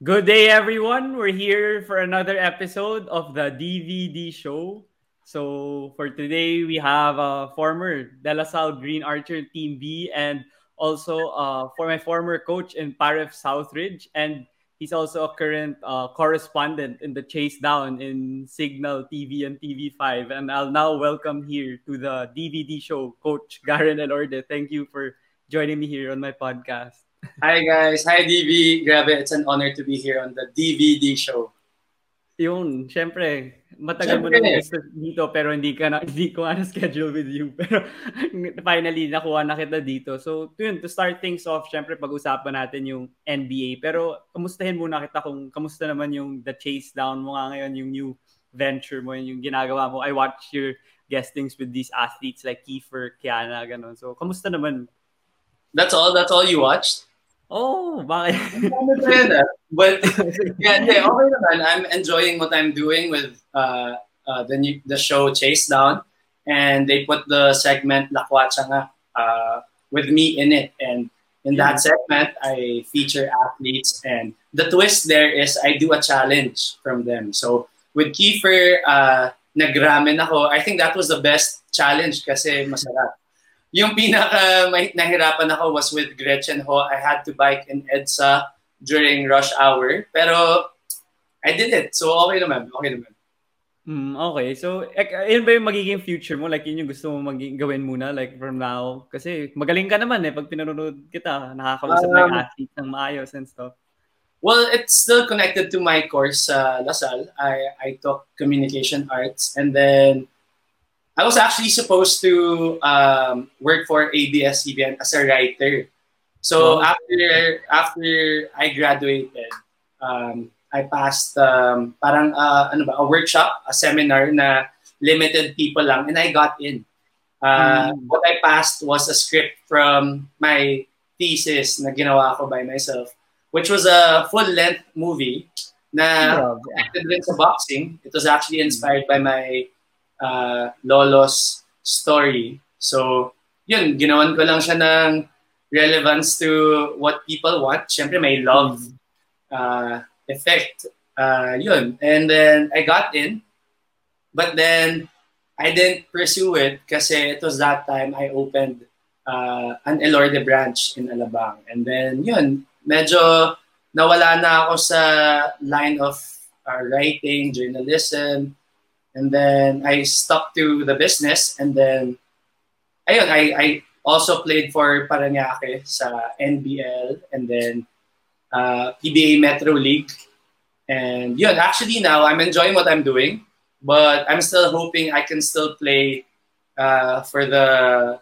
Good day, everyone. We're here for another episode of the DVD show. So, for today, we have a former De La Salle Green Archer Team B and also uh, for my former coach in Paref Southridge. And he's also a current uh, correspondent in the Chase Down in Signal TV and TV5. And I'll now welcome here to the DVD show, Coach Garen Elorde. Thank you for joining me here on my podcast. Hi guys, hi DV. Grabe, it's an honor to be here on the DVD show. Yun, syempre, matagal mo na gusto dito pero hindi ka na, hindi ko na schedule with you. Pero finally, nakuha na kita dito. So, yun, to start things off, syempre pag-usapan natin yung NBA. Pero, kamustahin muna kita kung kamusta naman yung The Chase Down mo nga ngayon, yung new venture mo, yung ginagawa mo. I watch your guestings with these athletes like Kiefer, Kiana, ganun. So, kamusta naman? That's all? That's all you watched? Oh, bakit? but yeah, yeah, okay naman. I'm enjoying what I'm doing with uh, uh, the new, the show Chase Down, and they put the segment Lakwacha nga uh, with me in it, and in that segment I feature athletes, and the twist there is I do a challenge from them. So with Kiefer, uh, nagramen ako. I think that was the best challenge kasi masarap. Yung pinaka nahirapan ako was with Gretchen Ho. I had to bike in EDSA during rush hour. Pero I did it. So okay naman. Okay naman. Mm, okay. So, yun ba yung magiging future mo? Like, yun yung gusto mo maging, gawin muna, like, from now? Kasi magaling ka naman eh. Pag pinanonood kita, nakakausap um, ng athlete ng maayos and stuff. Well, it's still connected to my course sa uh, Lasal. I, I took communication arts. And then, I was actually supposed to um, work for ABS-CBN as a writer. So oh. after after I graduated, um, I passed um, parang uh, ano ba, a workshop, a seminar na limited people lang, and I got in. Uh, mm. What I passed was a script from my thesis na ginawa ko by myself, which was a full-length movie na connected rin sa boxing. It was actually inspired by my uh, Lolo's story. So, yun, ginawan ko lang siya ng relevance to what people want. Siyempre, may love uh, effect. Uh, yun. And then, I got in. But then, I didn't pursue it kasi it was that time I opened uh, an Elorde branch in Alabang. And then, yun, medyo nawala na ako sa line of uh, writing, journalism, And then I stuck to the business and then ayun, I, I also played for Paranaque sa NBL and then uh, PBA Metro League. And yun, actually now I'm enjoying what I'm doing, but I'm still hoping I can still play uh, for the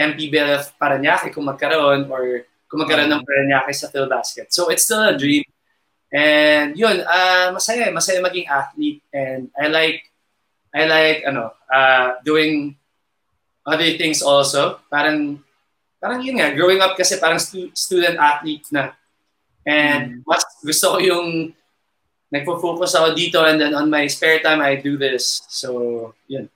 MPBL of Paranaque kung magkaroon or kung magkaroon ng Paranaque sa Phil Basket. So it's still a dream. And yun, uh, masaya, masaya maging athlete. And I like I like ano, uh, doing other things also. Parang parang yun nga, growing up kasi parang stu- student athlete na. And mm. mas gusto ko yung nagfo-focus ako dito and then on my spare time I do this. So, yun.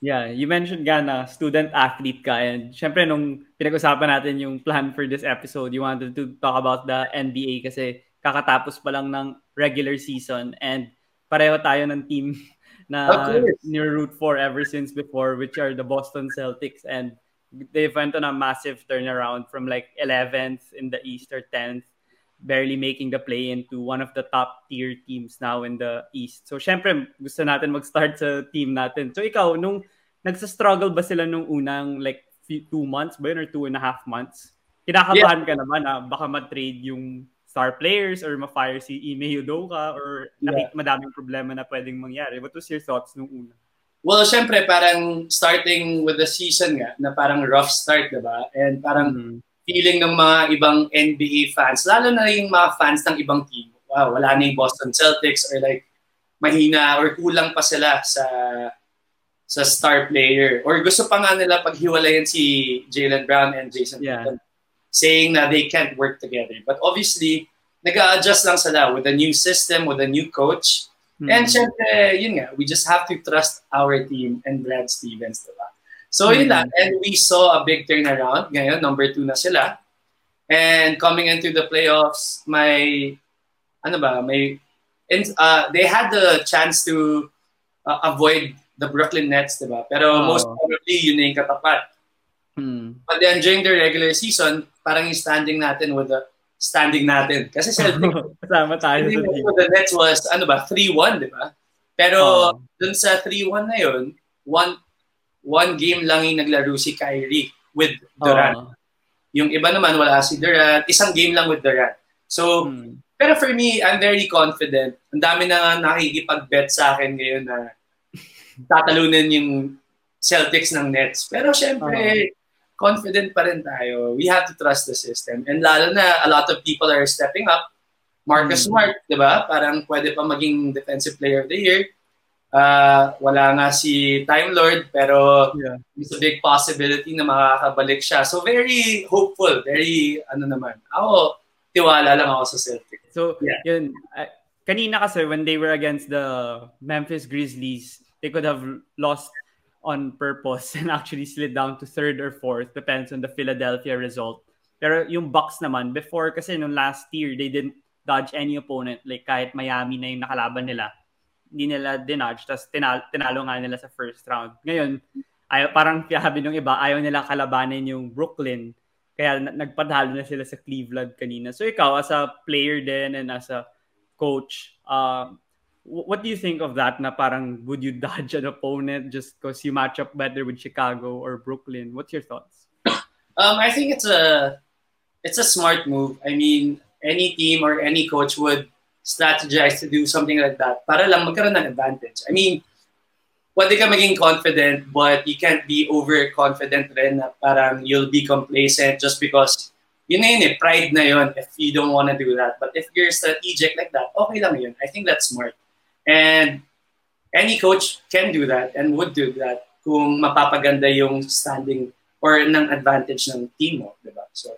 Yeah, you mentioned nga na student athlete ka and syempre nung pinag-usapan natin yung plan for this episode, you wanted to talk about the NBA kasi kakatapos pa lang ng regular season and pareho tayo ng team na near root for ever since before, which are the Boston Celtics. And they went on a massive turnaround from like 11th in the East or 10th, barely making the play into one of the top tier teams now in the East. So, syempre, gusto natin mag-start sa team natin. So, ikaw, nung nagsa-struggle ba sila nung unang like two months ba yun or two and a half months? Kinakabahan yeah. ka naman na baka ma-trade yung star players or ma-fire si Ime Udoka or yeah. madaming problema na pwedeng mangyari. What was your thoughts nung una? Well, syempre, parang starting with the season nga, na parang rough start, diba? And parang mm-hmm. feeling ng mga ibang NBA fans, lalo na yung mga fans ng ibang team, wow, wala na yung Boston Celtics or like mahina or kulang pa sila sa sa star player. Or gusto pa nga nila paghiwalayan si Jalen Brown and Jason yeah. Saying that they can't work together. But obviously, nag-adjust lang sila with a new system, with a new coach. Mm-hmm. And syempre, yun nga, we just have to trust our team and Brad Stevens, diba? So mm-hmm. yun lang. And we saw a big turnaround. Ngayon, number two na sila. And coming into the playoffs, my, ano ba, may, uh, they had the chance to uh, avoid the Brooklyn Nets, diba? Pero oh. most probably, yun na yung katapat. Hmm. But then during the regular season, parang yung standing natin with the standing natin. Kasi Celtic, kasama tayo sa team. The Nets was, ano ba, 3-1, di ba? Pero oh. dun sa 3-1 na yun, one, one game lang yung naglaro si Kyrie with Durant. Oh. Yung iba naman, wala si Durant. Isang game lang with Durant. So, hmm. pero for me, I'm very confident. Ang dami na nakikipag-bet sa akin ngayon na tatalunan yung Celtics ng Nets. Pero syempre, uh-huh. Confident pa rin tayo. We have to trust the system. And lalo na, a lot of people are stepping up. Marcus mm-hmm. Smart, di ba? Parang pwede pa maging Defensive Player of the Year. Uh, wala nga si Time Lord, pero yeah. it's a big possibility na makakabalik siya. So very hopeful, very ano naman. Ako, tiwala lang ako sa Celtics. So, yeah. yun. Uh, kanina kasi when they were against the Memphis Grizzlies, they could have lost on purpose and actually slid down to third or fourth, depends on the Philadelphia result. Pero yung Bucks naman, before kasi nung last year, they didn't dodge any opponent. Like kahit Miami na yung nakalaban nila, hindi nila dinodge. Tapos tinalo, tinalo nga nila sa first round. Ngayon, ay, parang sabi nung iba, ayaw nila kalabanin yung Brooklyn. Kaya nagpadalo na sila sa Cleveland kanina. So ikaw, as a player din and as a coach, uh, what do you think of that na parang would you dodge an opponent just because you match up better with Chicago or Brooklyn? What's your thoughts? Um, I think it's a it's a smart move. I mean, any team or any coach would strategize to do something like that para lang magkaroon ng advantage. I mean, pwede ka maging confident but you can't be overconfident rin na parang you'll be complacent just because yun na yun eh, pride na yun if you don't want to do that. But if you're strategic like that, okay lang yun. I think that's smart. And any coach can do that and would do that kung mapapaganda yung standing or ng advantage ng team mo, di ba? So,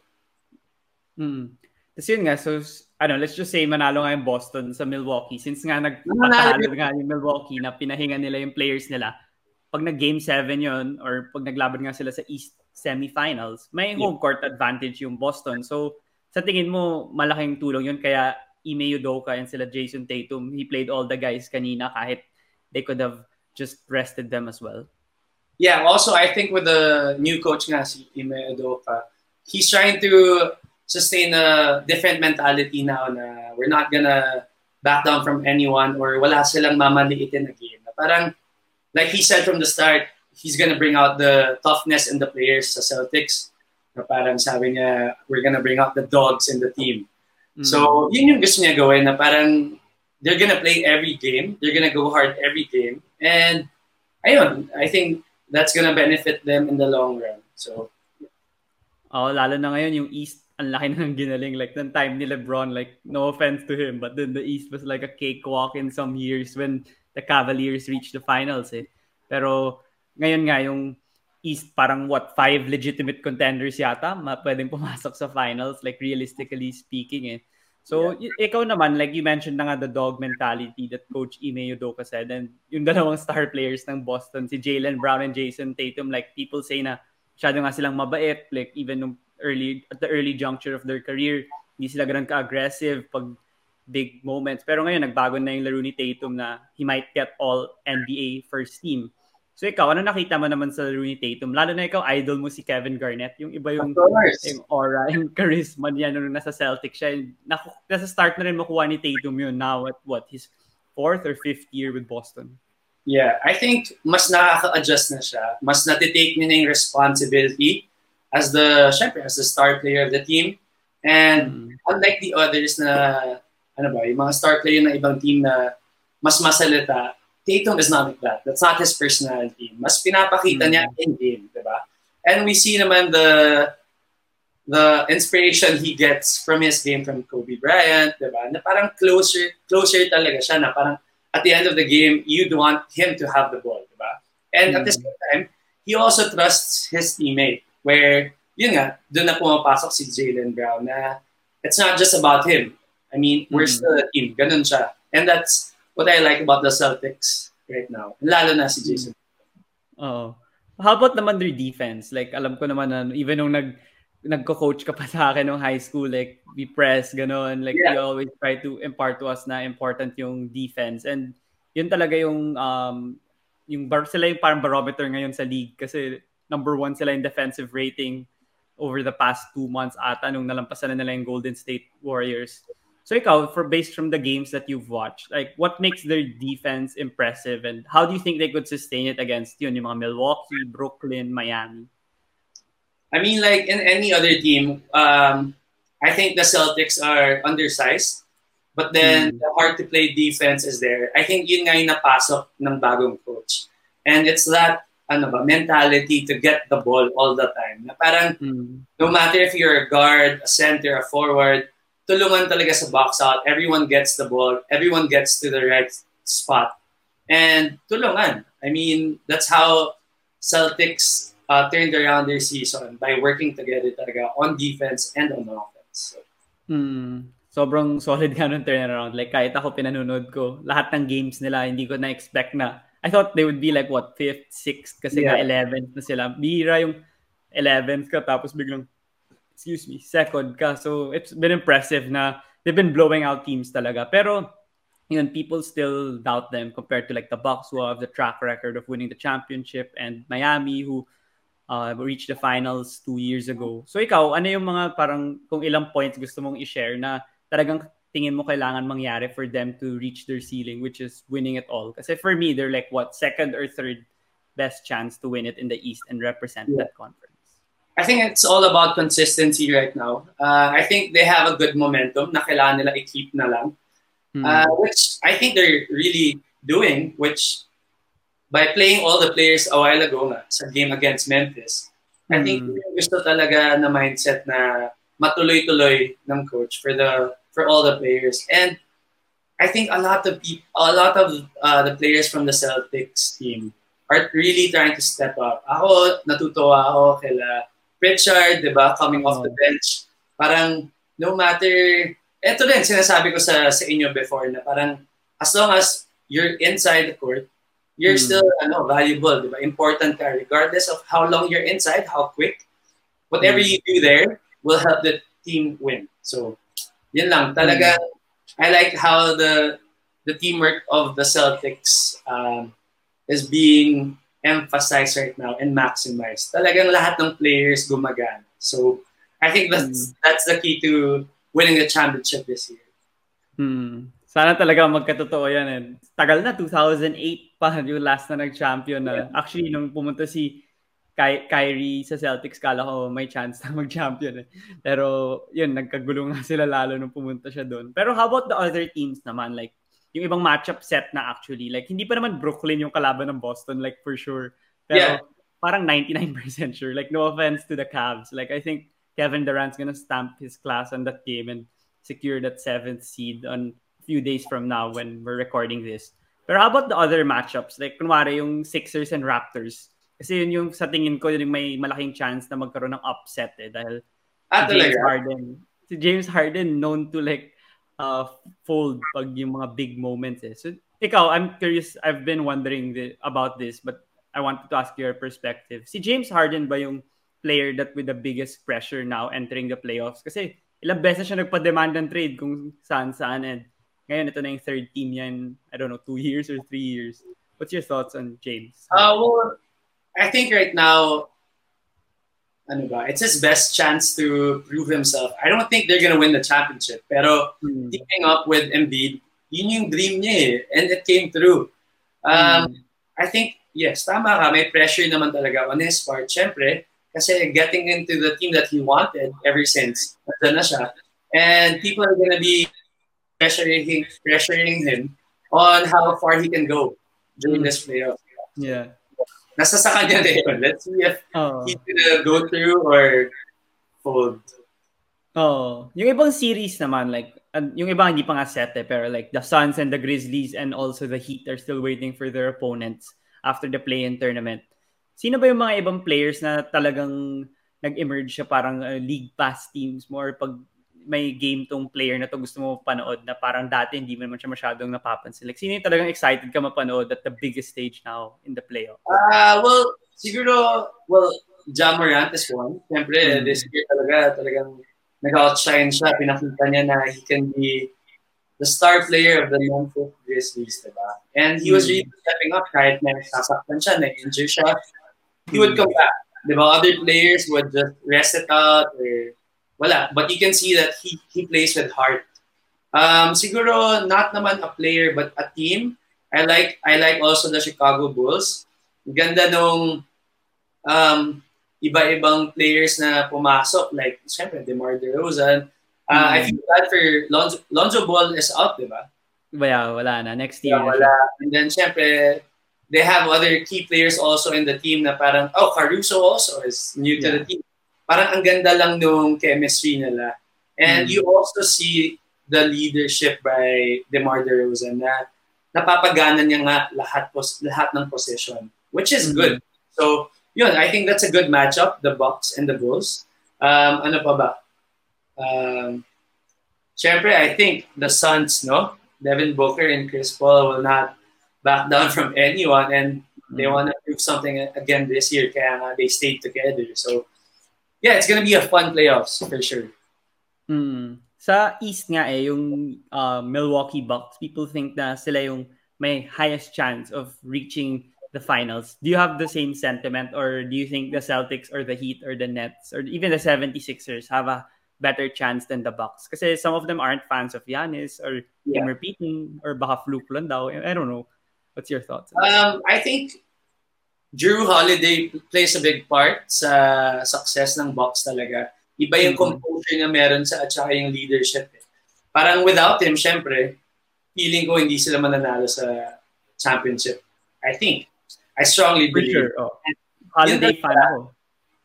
mm. Tapos yun nga, so, ano, let's just say manalo nga yung Boston sa Milwaukee. Since nga nagpatalo nga yung Milwaukee na pinahinga nila yung players nila, pag nag-game 7 yon or pag naglaban nga sila sa East semifinals, may home court advantage yung Boston. So, sa tingin mo, malaking tulong yun kaya Ime Udoka and sila Jason Tatum, he played all the guys kanina kahit they could have just rested them as well. Yeah, also I think with the new coach nga si Ime Udoka, he's trying to sustain a different mentality now na we're not gonna back down from anyone or wala silang mamaliitin na game. Parang, like he said from the start, he's gonna bring out the toughness in the players sa Celtics. Na parang sabi niya, we're gonna bring out the dogs in the team. So, mm. yun yung gusto niya gawin na parang they're gonna play every game. They're gonna go hard every game. And, ayun, I think that's gonna benefit them in the long run. So, Oh, lalo na ngayon yung East ang laki na ng ginaling like the time ni LeBron like no offense to him but then the East was like a cakewalk in some years when the Cavaliers reached the finals eh. Pero ngayon nga yung East parang what five legitimate contenders yata ma pwedeng pumasok sa finals like realistically speaking eh. So yeah. y- ikaw naman like you mentioned na nga the dog mentality that coach Ime Udoka said and yung dalawang star players ng Boston si Jalen Brown and Jason Tatum like people say na masyado nga silang mabait like even nung early at the early juncture of their career hindi sila ganun ka-aggressive pag big moments pero ngayon nagbago na yung laro ni Tatum na he might get all NBA first team So ikaw, ano nakita mo naman sa Rooney Tatum? Lalo na ikaw, idol mo si Kevin Garnett. Yung iba yung, yung aura, yung charisma niya nung nasa Celtic siya. Naku, nasa start na rin makuha ni Tatum yun now at what, his fourth or fifth year with Boston? Yeah, I think mas nakaka-adjust na siya. Mas natitake niya na yung responsibility as the, syempre, as the star player of the team. And mm. unlike the others na, ano ba, yung mga star player ng ibang team na mas masalita, Tatum is not like that. That's not his personality. Mas pinapakita niya mm-hmm. in game, di ba? And we see naman the the inspiration he gets from his game from Kobe Bryant, di ba? Na parang closer closer talaga siya na parang at the end of the game, you'd want him to have the ball, di ba? And mm-hmm. at the mm-hmm. same time, he also trusts his teammate where yun nga, doon na pumapasok si Jalen Brown na it's not just about him. I mean, we're Mm. still a team. Ganun siya. And that's what I like about the Celtics right now. Lalo na si Jason. Oo. How about naman their defense? Like, alam ko naman na even nung nag nagko-coach ka pa sa akin nung high school, like, we press, gano'n. Like, Yeah. you always try to impart to us na important yung defense. And yun talaga yung, um, yung bar, sila yung parang barometer ngayon sa league kasi number one sila in defensive rating over the past two months ata nung nalampasan na nila yung Golden State Warriors. So ikaw, for based from the games that you've watched, like what makes their defense impressive and how do you think they could sustain it against yun, yung mga Milwaukee, Brooklyn, Miami? I mean, like in any other team, um, I think the Celtics are undersized. But then Mm. the hard to play defense is there. I think yun nga yung napasok ng bagong coach. And it's that ano ba, mentality to get the ball all the time. Na parang Hmm. no matter if you're a guard, a center, a forward, tulungan talaga sa box out. Everyone gets the ball. Everyone gets to the right spot. And tulungan. I mean, that's how Celtics uh, turned around their season by working together talaga on defense and on offense. So, Hmm. Sobrang solid ka nung turnaround. Like, kahit ako pinanonood ko, lahat ng games nila, hindi ko na-expect na. I thought they would be like, what, 5th, 6th, kasi nga Yeah. 11th na sila. Bihira yung 11th ka, tapos biglang, excuse me, second ka. So, it's been impressive na they've been blowing out teams talaga. Pero, yun, people still doubt them compared to like the Bucks who have the track record of winning the championship and Miami who uh, reached the finals two years ago. So ikaw, ano yung mga parang kung ilang points gusto mong i-share na talagang tingin mo kailangan mangyari for them to reach their ceiling which is winning it all? Kasi for me, they're like what, second or third best chance to win it in the East and represent Yeah. that conference. I think it's all about consistency right now. Uh, I think they have a good momentum na kailangan nila i-keep na lang. Hmm. Uh, which I think they're really doing, which by playing all the players a while ago nga, sa game against Memphis, I think Mm. yung gusto talaga na mindset na matuloy-tuloy ng coach for the for all the players. And I think a lot of people, a lot of uh, the players from the Celtics team are really trying to step up. Ako, natutuwa ako kila Pritchard, di ba, coming off the Oh. bench. Parang, no matter, eto din, sinasabi ko sa, sa inyo before na parang, as long as you're inside the court, you're Hmm. still ano, valuable, di ba? Important ka, regardless of how long you're inside, how quick. Whatever Hmm. you do there will help the team win. So, yun lang. Talaga, I like how the the teamwork of the Celtics um, is being emphasized right now and maximized. Talagang lahat ng players gumagana. So, I think that's that's the key to winning the championship this year. Hmm. Sana talaga magkatotoo yan. Eh. Tagal na, 2008 pa yung last na nag-champion na. Actually, nung pumunta si Ky- Kyrie sa Celtics, kala ko may chance na mag-champion. Eh. Pero yun, nagkagulo nga sila lalo nung pumunta siya doon. Pero how about the other teams naman? Like, yung ibang matchup set na actually. Like, hindi pa naman Brooklyn yung kalaban ng Boston, like for sure. Pero Yeah. parang 99% sure. Like, no offense to the Cavs. Like, I think Kevin Durant's gonna stamp his class on that game and secure that seventh seed on a few days from now when we're recording this. Pero how about the other matchups? Like, kunwari yung Sixers and Raptors. Kasi yun yung sa tingin ko, yun yung may malaking chance na magkaroon ng upset eh. Dahil Ah, si James talaga? Harden. Si James Harden known to like uh, fold pag yung mga big moments eh. So, ikaw, I'm curious, I've been wondering the, about this, but I wanted to ask your perspective. Si James Harden ba yung player that with the biggest pressure now entering the playoffs? Kasi ilang beses siya nagpa-demand ng trade kung saan-saan and ngayon ito na yung third team niya in, I don't know, two years or three years. What's your thoughts on James? Uh, well, I think right now, ano ba, it's his best chance to prove himself. I don't think they're gonna win the championship, pero Hmm. teaming up with Embiid, yun yung dream niya eh, and it came through. Um, I think, yes, tama ka, may pressure naman talaga on his part. Siyempre, kasi getting into the team that he wanted ever since, na siya. And people are gonna be pressuring, pressuring him on how far he can go during Mm. this playoff. Yeah. Nasa sa kanya na yun. Let's see if Oh. he's gonna go through or fold. Oh, yung ibang series naman like yung ibang hindi pa nga set eh, pero like the Suns and the Grizzlies and also the Heat are still waiting for their opponents after the play-in tournament. Sino ba yung mga ibang players na talagang nag-emerge siya parang uh, league pass teams more pag may game tong player na to gusto mo panood na parang dati hindi mo naman siya masyadong napapansin. Like, sino yung talagang excited ka mapanood at the biggest stage now in the playoff? Uh, well, siguro, well, Ja Morant is one. Siyempre, mm-hmm. this year talaga, talagang nag-outshine siya. Pinakita niya na he can be the star player of the Memphis Grizzlies, diba? And he was mm-hmm. really stepping up kahit na sasaktan siya, na-injure siya. He would come back. Diba? Other players would just rest it out or wala. But you can see that he, he plays with heart. Um, siguro not naman a player but a team. I like I like also the Chicago Bulls. Ganda nung um, iba-ibang players na pumasok like syempre DeMar DeRozan. Uh, mm. I feel bad for Lonzo, Lonzo Ball is out, di ba? Yeah, wala na. Next year. Yeah, wala. And then syempre they have other key players also in the team na parang oh Caruso also is new to yeah. the team parang ang ganda lang nung chemistry nila. And mm. you also see the leadership by DeMar DeRozan na napapagana niya nga lahat pos, lahat ng position, which is mm. good. So, yun, I think that's a good matchup, the Bucks and the Bulls. Um, ano pa ba? Um, Siyempre, I think the Suns, no? Devin Booker and Chris Paul will not back down from anyone and they mm. want to prove something again this year kaya nga they stayed together. So, yeah, it's gonna be a fun playoffs for sure. Hmm. Sa East nga eh, yung uh, Milwaukee Bucks, people think na sila yung may highest chance of reaching the finals. Do you have the same sentiment or do you think the Celtics or the Heat or the Nets or even the 76ers have a better chance than the Bucks? Kasi some of them aren't fans of Giannis or yeah. him repeating or baka fluke lang daw. I don't know. What's your thoughts? Um, I think Drew Holiday plays a big part sa success ng Bucks talaga. Iba yung mm-hmm. composure niya meron sa at saka yung leadership. Eh. Parang without him, syempre, feeling ko hindi sila mananalo sa championship. I think. I strongly believe. For sure. Oh. Holiday fan ako.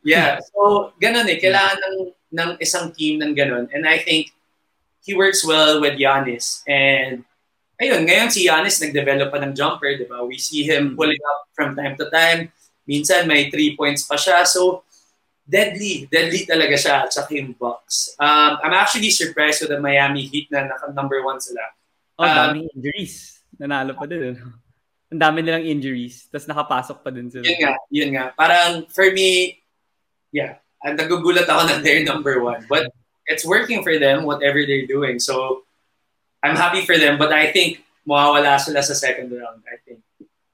Yeah. So, ganun eh. Kailangan ng, ng isang team ng ganun. And I think he works well with Giannis. And ayun, ngayon si Giannis nag-develop pa ng jumper, di ba? We see him hmm. pulling up from time to time. Minsan may three points pa siya. So, deadly. Deadly talaga siya at saka yung Bucks. Um, I'm actually surprised with the Miami Heat na naka number one sila. Oh, um, daming injuries. Nanalo pa din. Ang dami nilang injuries. Tapos nakapasok pa din sila. Yun nga, yun nga. Parang for me, yeah, nagugulat ako na they're number one. But it's working for them, whatever they're doing. So, I'm happy for them, but I think mawawala sila sa second round, I think.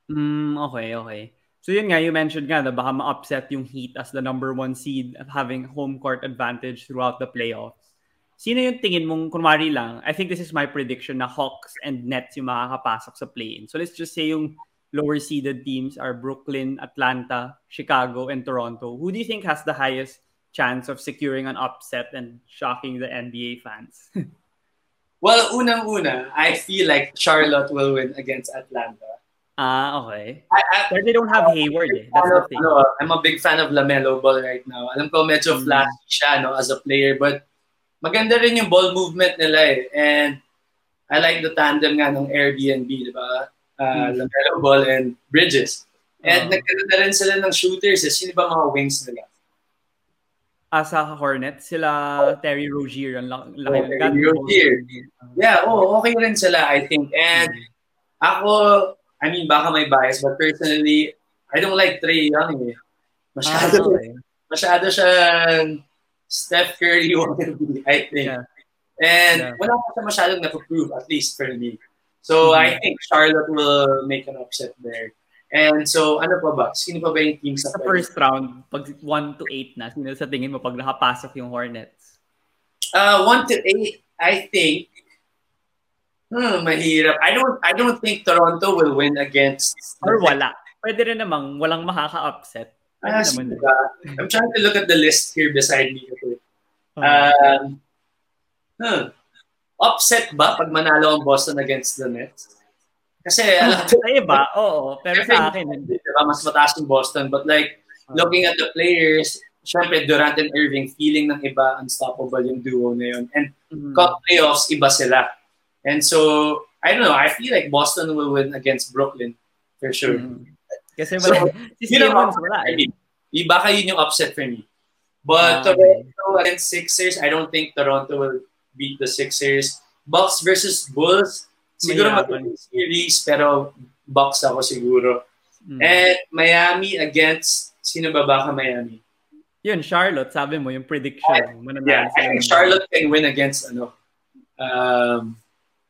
Mm, okay, okay. So yun nga, you mentioned nga na baka ma-upset yung Heat as the number one seed of having home court advantage throughout the playoffs. Sino yung tingin mong, kunwari lang, I think this is my prediction na Hawks and Nets yung makakapasok sa play-in. So let's just say yung lower seeded teams are Brooklyn, Atlanta, Chicago, and Toronto. Who do you think has the highest chance of securing an upset and shocking the NBA fans? Well, unang-una, I feel like Charlotte will win against Atlanta. Ah, okay. I, I, But they don't have Hayward eh. That's the thing. Ano, I'm a big fan of LaMelo Ball right now. Alam ko medyo mm. flashy siya no, as a player, but maganda rin yung ball movement nila eh. And I like the tandem nga ng Airbnb, di ba? Uh, mm. LaMelo Ball and Bridges. And uh-huh. nagkaroon rin sila ng shooters eh. Sino ba mga wings nila? Asa Hornet, sila Terry Rozier, ang laki oh, Terry Rozier. Yeah, oh, okay rin sila, I think. And ako, I mean, baka may bias, but personally, I don't like Trey Young eh. Masyado, ah, okay. masyado siyang Steph Curry wannabe, I think. Yeah. And yeah. wala pa siya masyadong napaprove, at least for me. So, mm-hmm. I think Charlotte will make an upset there. And so, ano pa ba? Sino pa ba yung team sa, sa first round? Pag 1 to 8 na, sino sa tingin mo pag nakapasok yung Hornets? Uh, 1 to 8, I think, hmm, mahirap. I don't I don't think Toronto will win against... Or wala. Pwede rin namang walang makaka-upset. Ah, naman I'm trying to look at the list here beside me. Oh. Um, hmm. Upset ba pag manalo ang Boston against the Nets? Kasi, alam sa iba, oo. Pero sa akin, hindi. Diba, mas mataas yung Boston. But like, looking at the players, syempre Durant and Irving, feeling ng iba, unstoppable yung duo na yun. And mm-hmm. cup playoffs, iba sila. And so, I don't know, I feel like Boston will win against Brooklyn. For sure. Mm-hmm. Kasi wala, so, si Simmons wala. Eh. Baka yun yung upset for me. But Ah, okay. Toronto against Sixers, I don't think Toronto will beat the Sixers. Bucks versus Bulls, siguro magiging series, pero Bucks ako siguro. Mm. And Miami against, sino ba ba ka Miami? Yun, Charlotte, sabi mo, yung prediction. mananalo Yeah, I think Charlotte can win against ano, um,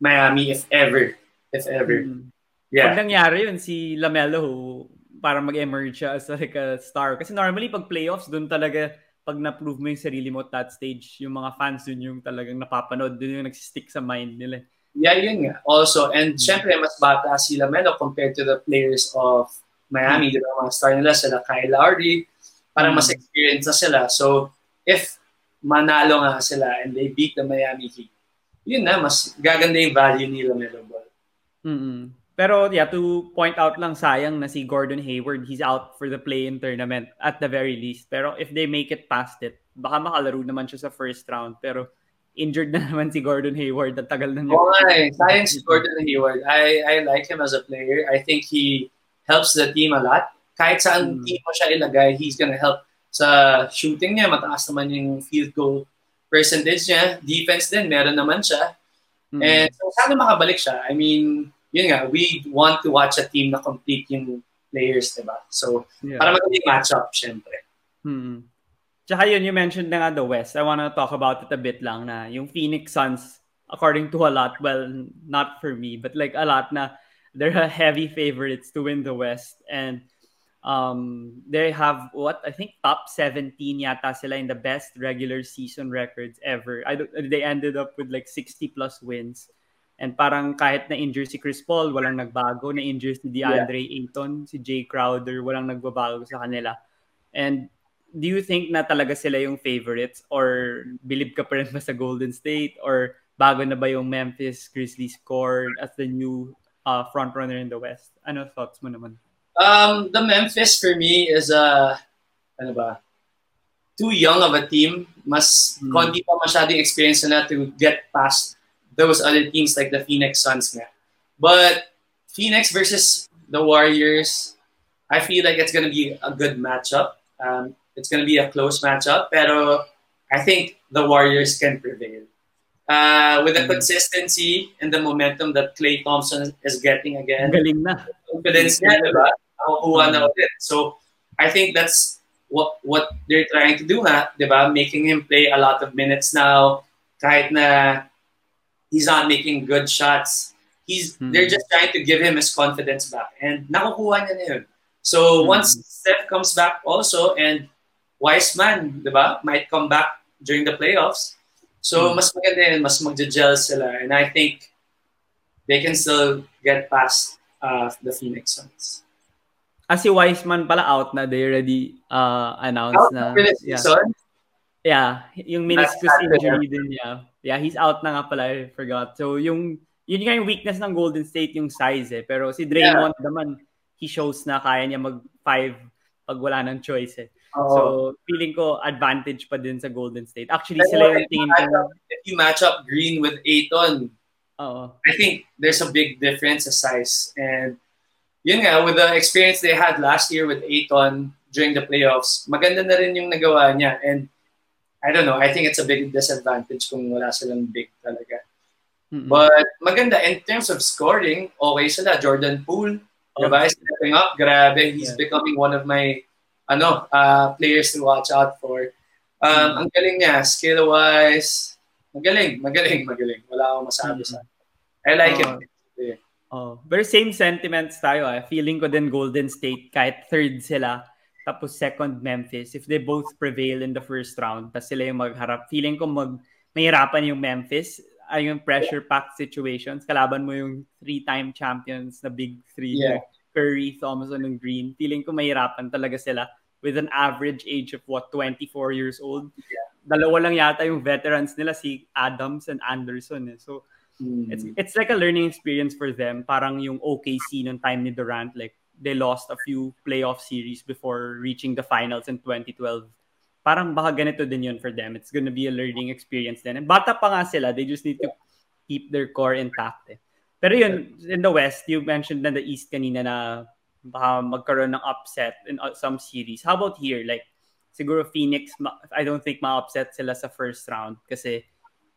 Miami if ever. If ever. Mm. Yeah. Pag nangyari yun, si Lamelo, para mag-emerge siya as like a star. Kasi normally, pag playoffs, doon talaga, pag na-prove mo yung sarili mo at that stage, yung mga fans dun yung talagang napapanood, dun yung nagsistick sa mind nila. Yeah, yun nga. Also, and Hmm. syempre, mas bata si Lamelo compared to the players of Miami. Di ba, mga star nila, sila Kyle Lowry. Parang mas Hmm. experienced na sila. So, if manalo nga sila and they beat the Miami Heat, yun na, mas gaganda yung value ni Lamelo Ball. mm Pero yeah, to point out lang, sayang na si Gordon Hayward, he's out for the play-in tournament at the very least. Pero if they make it past it, baka makalaro naman siya sa first round. Pero injured na naman si Gordon Hayward. At tagal na niya. Nga eh. Sayang si Gordon Hayward. I, I like him as a player. I think he helps the team a lot. Kahit saan Mm. team mo siya ilagay, he's gonna help sa shooting niya. Mataas naman yung field goal percentage niya. Defense din, meron naman siya. Mm. And so, sana makabalik siya. I mean, yun nga, we want to watch a team na complete yung players, diba? So, Yeah. para magandang matchup, syempre. Hmm. Tsaka yun, you mentioned na nga the West. I wanna talk about it a bit lang na yung Phoenix Suns, according to a lot, well, not for me, but like a lot na they're a heavy favorites to win the West. And um, they have what I think top 17 yata sila in the best regular season records ever. I don't, they ended up with like 60 plus wins. And parang kahit na injure si Chris Paul, walang nagbago. Na injure si DeAndre Ayton, si Jay Crowder, walang nagbabago sa kanila. And do you think na talaga sila yung favorites or believe ka pa rin ba sa Golden State or bago na ba yung Memphis Grizzlies core as the new uh, front runner in the West? Ano thoughts mo naman? Um, the Memphis for me is a ano ba? Too young of a team. Mas Hmm. konti pa masyadong experience na to get past those other teams like the Phoenix Suns nga. But Phoenix versus the Warriors, I feel like it's gonna be a good matchup. Um, it's gonna be a close matchup, pero I think the Warriors can prevail. Uh, with the Hmm. consistency and the momentum that Clay Thompson is getting again, galing na. confidence niya, di ba? Nakukuha na Mm. ulit. So, I think that's what what they're trying to do nga, di ba? Making him play a lot of minutes now, kahit na he's not making good shots. He's Mm. they're just trying to give him his confidence back. And nakukuha niya na yun. So, Mm. once Steph comes back also, and Wiseman, di ba, might come back during the playoffs. So, Mm. mas maganda yun, mas magja-gel sila. And I think they can still get past uh, the Phoenix Suns. Ah, si Wiseman pala out na. They already uh, announced Out na. yeah. season? yeah, yung meniscus injury din niya. Yeah, he's out na nga pala. I forgot. So, yung yun nga yung weakness ng Golden State, yung size eh. Pero si Draymond naman, he shows na kaya niya mag-five pag wala ng choice eh. Oo. So, feeling ko advantage pa din sa Golden State. Actually, Pero sila yung if you tingin match ko. up- If you match up Green with Aiton, Oo. I think there's a big difference of size. And yun nga, with the experience they had last year with Aiton during the playoffs, maganda na rin yung nagawa niya. And I don't know, I think it's a big disadvantage kung wala silang big talaga. Mm-mm. But maganda, in terms of scoring, okay sila. Jordan Poole, Oh. diba? Stepping up, grabe. He's Yeah. becoming one of my ano uh, players to watch out for. Um. Ang galing niya, skill-wise, magaling, magaling, magaling. Wala akong masabi Mm. sa I like Oh. it. Oh, pero same sentiments tayo ah. Feeling ko din Golden State kahit third sila tapos second Memphis if they both prevail in the first round tapos sila yung magharap feeling ko mag mahirapan yung Memphis ay yung pressure packed situations kalaban mo yung three-time champions na big three Yeah. Curry, Thompson, and Green feeling ko mahirapan talaga sila with an average age of what 24 years old dalawa lang yata yung veterans nila si Adams and Anderson eh. so Hmm. it's it's like a learning experience for them. Parang yung OKC nung time ni Durant, like they lost a few playoff series before reaching the finals in 2012. Parang baka ganito din yun for them. It's gonna be a learning experience then. And bata pa nga sila, they just need to keep their core intact. Eh. Pero yun, in the West, you mentioned na the East kanina na baka magkaroon ng upset in uh, some series. How about here? Like, siguro Phoenix, I don't think ma-upset sila sa first round kasi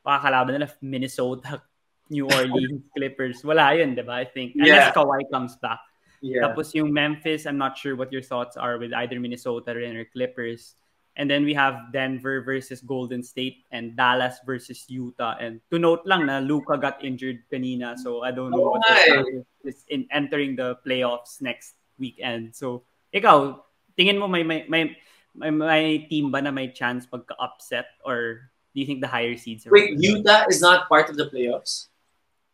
pakakalaban nila Minnesota, New Orleans, Clippers. Wala yun, di ba? I think. Unless Yeah. Kawhi comes back. Yeah. Tapos yung Memphis, I'm not sure what your thoughts are with either Minnesota rin or Clippers. And then we have Denver versus Golden State and Dallas versus Utah. And to note lang na Luka got injured kanina. So I don't know Oo what the is in entering the playoffs next weekend. So ikaw, tingin mo may may may, may, may team ba na may chance pagka-upset or do you think the higher seeds are Wait, Utah is not part of the playoffs?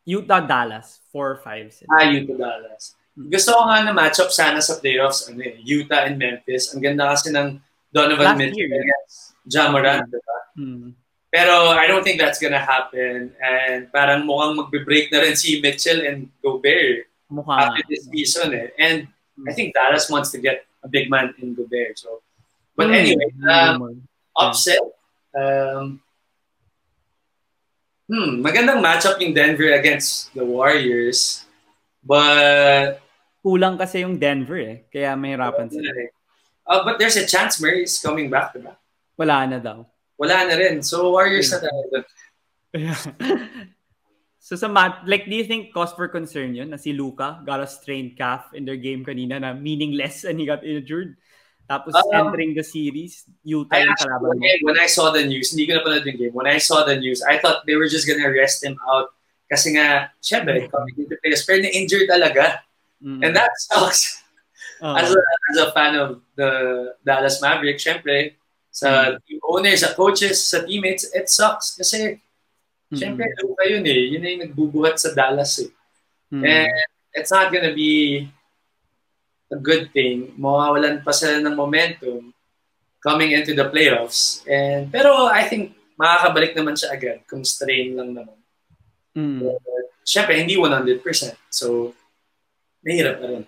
Utah Dallas 4-5 sila. Ah, Utah Dallas. Gusto ko nga na matchup sana sa playoffs, ano eh, Utah and Memphis. Ang ganda kasi ng Donovan Last Mitchell year. against Ja Morant, diba? Hmm. Pero I don't think that's gonna happen. And parang mukhang magbe-break na rin si Mitchell and Gobert Mukha after this season eh. And Hmm. I think Dallas wants to get a big man in Gobert. So, but Hmm. anyway, um, Rumor. upset. Um, hmm, magandang matchup yung Denver against the Warriors. But Kulang kasi yung Denver eh. Kaya mahirapan sila. Uh, but there's a chance Murray is coming back, diba? Wala na daw. Wala na rin. So Warriors na tayo. so sa mat, like, do you think cause for concern yun na si Luka got a strained calf in their game kanina na meaningless and he got injured? Tapos Um, entering the series, Utah I yung kalaban mo. when I saw the news, hindi ko na yung game. When I saw the news, I thought they were just gonna rest him out. Kasi nga, syempre, coming into players, pero na-injured talaga. Mm. And that sucks. Oo. as, a, as a fan of the Dallas Mavericks, syempre, sa Mm. team owners, sa coaches, sa teammates, it sucks. Kasi, Mm. syempre, Luka yun eh. Yun na yung nagbubuhat sa Dallas eh. Mm. And it's not gonna be a good thing. Mawawalan pa sila ng momentum coming into the playoffs. And Pero I think makakabalik naman siya agad kung strain lang naman. Mm. Syempre, hindi 100%. So, mahirap na rin.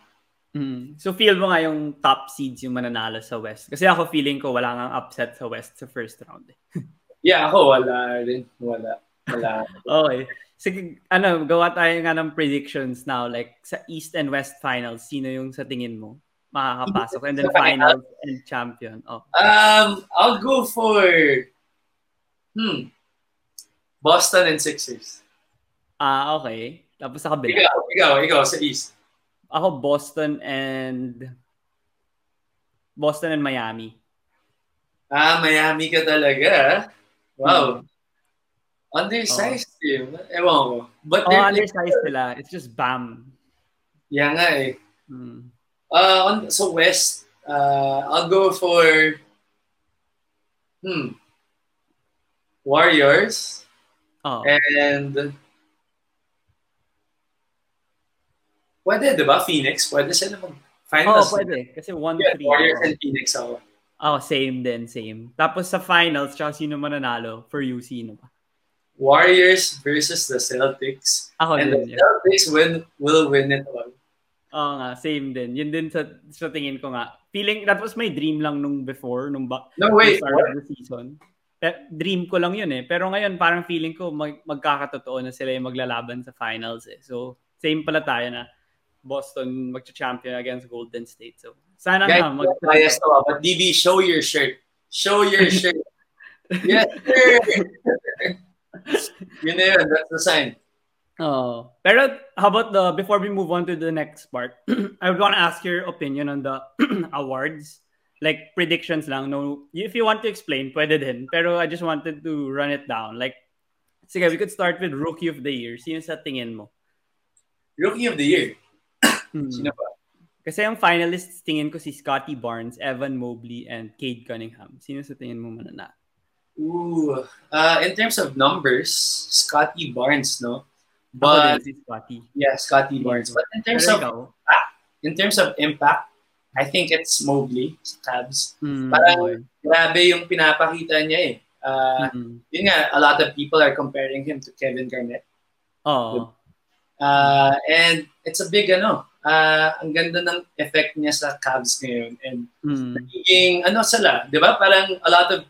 Mm. So feel mo nga yung top seeds yung mananalo sa West. Kasi ako feeling ko wala nga upset sa West sa first round. eh. Yeah, ako wala rin. Wala. Wala. Okay. Sige, ano, gawa tayo nga ng predictions now. Like, sa East and West Finals, sino yung sa tingin mo makakapasok? And then? Finals and Champion. Oh. Um, I'll go for hmm, Boston and Sixers. Ah, okay. Tapos sa kabila. Ikaw, ikaw, ikaw sa East. Ako, Boston and... Boston and Miami. Ah, Miami ka talaga. Wow. Undersized team. Ewan ko. But Oh, undersized sila. It's just Bam. Yeah nga eh. Hmm. Uh, on, so West, uh, I'll go for hmm, Warriors Oh. and pwede, di ba? Phoenix. Pwede sila Oh, mag-finals. pwede. Kasi 1-3. Yeah, Warriors and Phoenix ako. Oh, same din, same. Tapos sa finals, tsaka sino mananalo? For you, sino ba? Warriors versus the Celtics. Ako and the din. yun. Celtics win, will win it all. Oo nga, same din. Yun din sa, sa tingin ko nga. Feeling, that was my dream lang nung before, nung ba, No, wait. start of the season. Eh, dream ko lang yun eh. Pero ngayon, parang feeling ko mag, magkakatotoo na sila yung maglalaban sa finals eh. So, same pala tayo na Boston magcha-champion against Golden State. So, sana Guys, nga. Mag- bias to but DB, show your shirt. Show your shirt. yes, sir. yun na yun. That's the sign. Oh. Pero how about the before we move on to the next part, I would want to ask your opinion on the awards. Like predictions lang. No, if you want to explain, pwede din. Pero I just wanted to run it down. Like, sige, we could start with Rookie of the Year. Sino sa tingin mo? Rookie of the year. Hmm. Sino ba? Kasi yung finalists, tingin ko si Scotty Barnes, Evan Mobley, and Cade Cunningham. Sino sa tingin mo manana? Ooh. Uh, in terms of numbers, Scotty Barnes, no? But, si Scotty. yeah, Scotty Barnes. But in terms of ikaw? in terms of impact, I think it's Mobley sa Cavs. Hmm, Parang-. Grabe yung pinapakita niya eh. Uh, Hmm. yun nga, a lot of people are comparing him to Kevin Garnett. Oo. Uh, and it's a big ano, uh, ang ganda ng effect niya sa Cavs ngayon. And Hmm. nagiging ano sila, di ba? Parang a lot of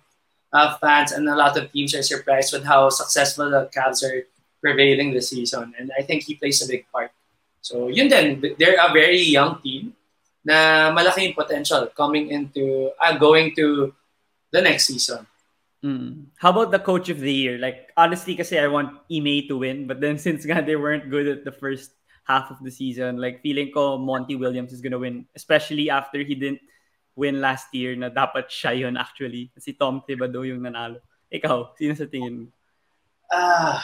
uh, fans and a lot of teams are surprised with how successful the Cavs are prevailing this season. And I think he plays a big part. So yun din, they're a very young team na malaki yung potential coming into, ah, going to the next season. Mm. How about the coach of the year? Like honestly, kasi I want Ime to win, but then since nga they weren't good at the first half of the season, like feeling ko Monty Williams is gonna win, especially after he didn't win last year na dapat siya yun actually. Si Tom Thibodeau yung nanalo. Ikaw, sino sa tingin mo? Ah,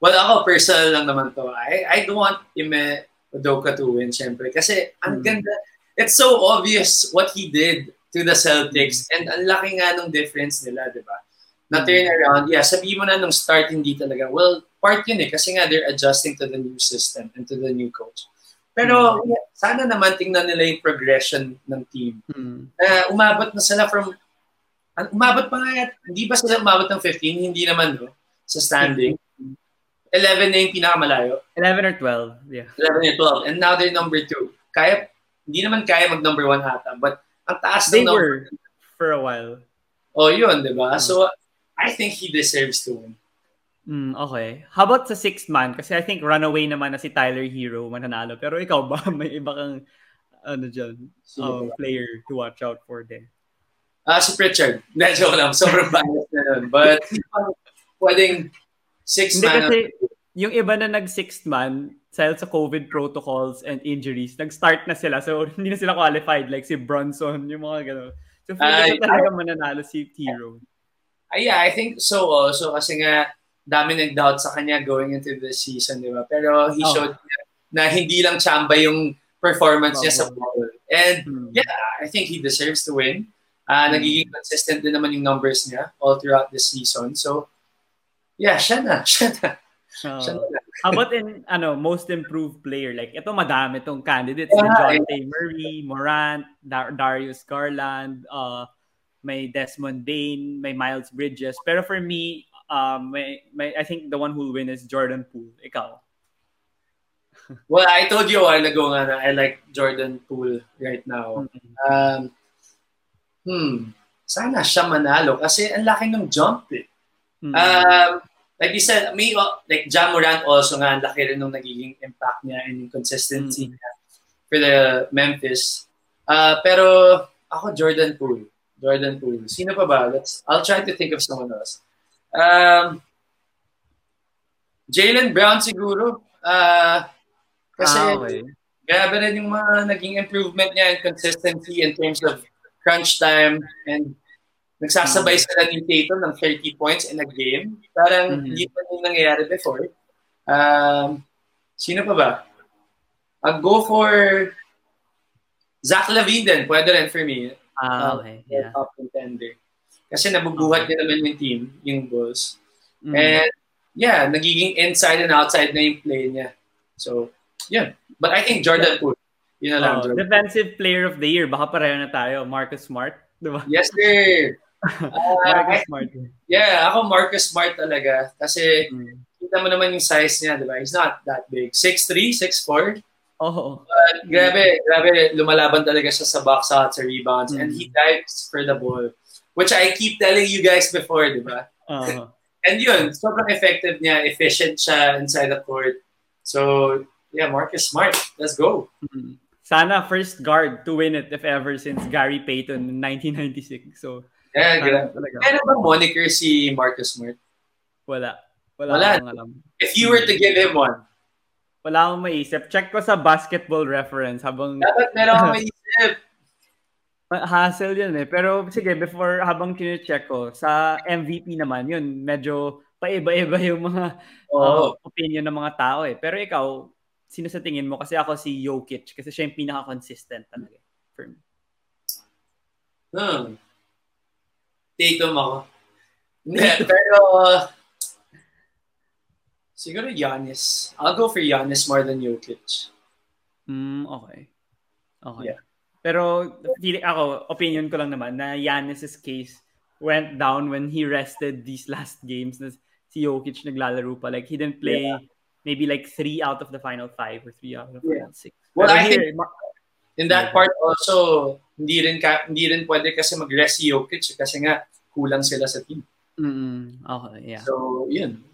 well, ako personal lang naman to. I I don't want Ime Udoka to win, syempre. Kasi ang Mm. ganda. It's so obvious what he did to the Celtics. And ang laki nga nung difference nila, di ba? Na turn around, yeah, sabi mo na nung start, hindi talaga. Well, part yun eh. Kasi nga they're adjusting to the new system and to the new coach. Pero yeah, sana naman tingnan nila yung progression ng team. Mm. Na umabot na sila from umabot pa nga, hindi ba sila umabot ng 15? Hindi naman, no? Sa standing. 11 na yung pinakamalayo. 11 or 12, yeah. 11 and 12. And now they're number 2. Kaya, hindi naman kaya mag number 1 ata. But ang taas They ng number. were for a while. Oh, yun, di ba? Hmm. So, I think he deserves to win. Mm, okay. How about sa sixth man? Kasi I think runaway naman na si Tyler Hero mananalo. Pero ikaw ba, may iba kang ano dyan, um, player to watch out for din? Ah, si Pritchard. Hindi, joke lang. Sobrang bias na nun. But, pwedeng six Hindi man. kasi yung iba na nag-sixth man, dahil sa COVID protocols and injuries, nag-start na sila. So, hindi na sila qualified. Like si Bronson, yung mga gano'n. So, feeling ko talaga mananalo si Hero. Ah, yeah, I think so also. Kasi nga, dami nag-doubt sa kanya going into the season, di ba? Pero he Oh. showed na hindi lang chamba yung performance niya sa Oh. ball. And Hmm. yeah, I think he deserves to win. Ah, Mm. Nagiging consistent din naman yung numbers niya all throughout the season. So, yeah, siya na. Siya na. Siya na. How about in ano most improved player? Like ito madami tong candidates. Yeah, John yeah. Murray, Morant, Dar- Darius Garland, uh, may Desmond Bain, may Miles Bridges. Pero for me, um, may, may, I think the one who will win is Jordan Poole. Ikaw. Well, I told you a while ago nga na I like Jordan Poole right now. Um, hmm, sana siya manalo kasi ang laki ng jump eh. Hmm. Um, like you said, may, uh, like John Morant also nga, ang laki rin nung nagiging impact niya and yung consistency Mm. niya for the Memphis. Uh, pero ako, Jordan Poole. Jordan Poole. Sino pa ba? Let's, I'll try to think of someone else. Um, Jalen Brown siguro. Uh, kasi Ah, okay. grabe rin yung mga naging improvement niya and consistency in terms of crunch time and nagsasabay sila ni Tatum ng 30 points in a game. Parang Mhm. hindi pa yung nangyayari before. Um, sino pa ba? I'll go for Zach Lavine din. Pwede rin for me. Ah, Um, okay. Yeah. Top contender. Kasi nabubuhat niya naman yung team, yung Bulls. Mm. And yeah, nagiging inside and outside na yung play niya. So, yeah. But I think Jordan Poole. Yun na lang, Oh, Jordan. defensive player of the year. Baka pareho na tayo. Marcus Smart. Diba? Yes, sir. Uh, Marcus Smart. yeah, ako Marcus Smart talaga. Kasi Mm. kita mo naman yung size niya, di ba? He's not that big. 6'3", 6'4". Oh. But grabe, grabe, lumalaban talaga siya sa box out, sa rebounds. And he dives for the ball. Which I keep telling you guys before, di ba? Uh, And yun, sobrang effective niya, efficient siya inside the court. So, yeah, Marcus Smart. Let's go. Mm. Sana first guard to win it if ever since Gary Payton in 1996. So, Yeah, grabe. ba moniker si Marcus Smart? Wala. Wala, Wala. akong alam. If you were to give him one, Wala akong maisip. Check ko sa basketball reference habang dapat meron kang maisip. Hassle yun eh. Pero sige, before habang kine-check ko, sa MVP naman yun, medyo paiba-iba yung mga Oo. uh, opinion ng mga tao eh. Pero ikaw, sino sa tingin mo? Kasi ako si Jokic kasi siya yung pinaka-consistent talaga for me. Hmm. Tatum ako. Pero siguro Giannis. I'll go for Giannis more than Jokic. Mm, okay. Okay. Yeah. Pero ako, opinion ko lang naman na Giannis's case went down when he rested these last games na si Jokic naglalaro pa. Like, he didn't play maybe like three out of the final five or three out of the Yeah. final six. Well, Pero I here, think- In that part also, hindi rin ka, hindi rin pwede kasi mag-rest si Jokic kasi nga kulang sila sa team. Mm, okay, yeah. So, yun.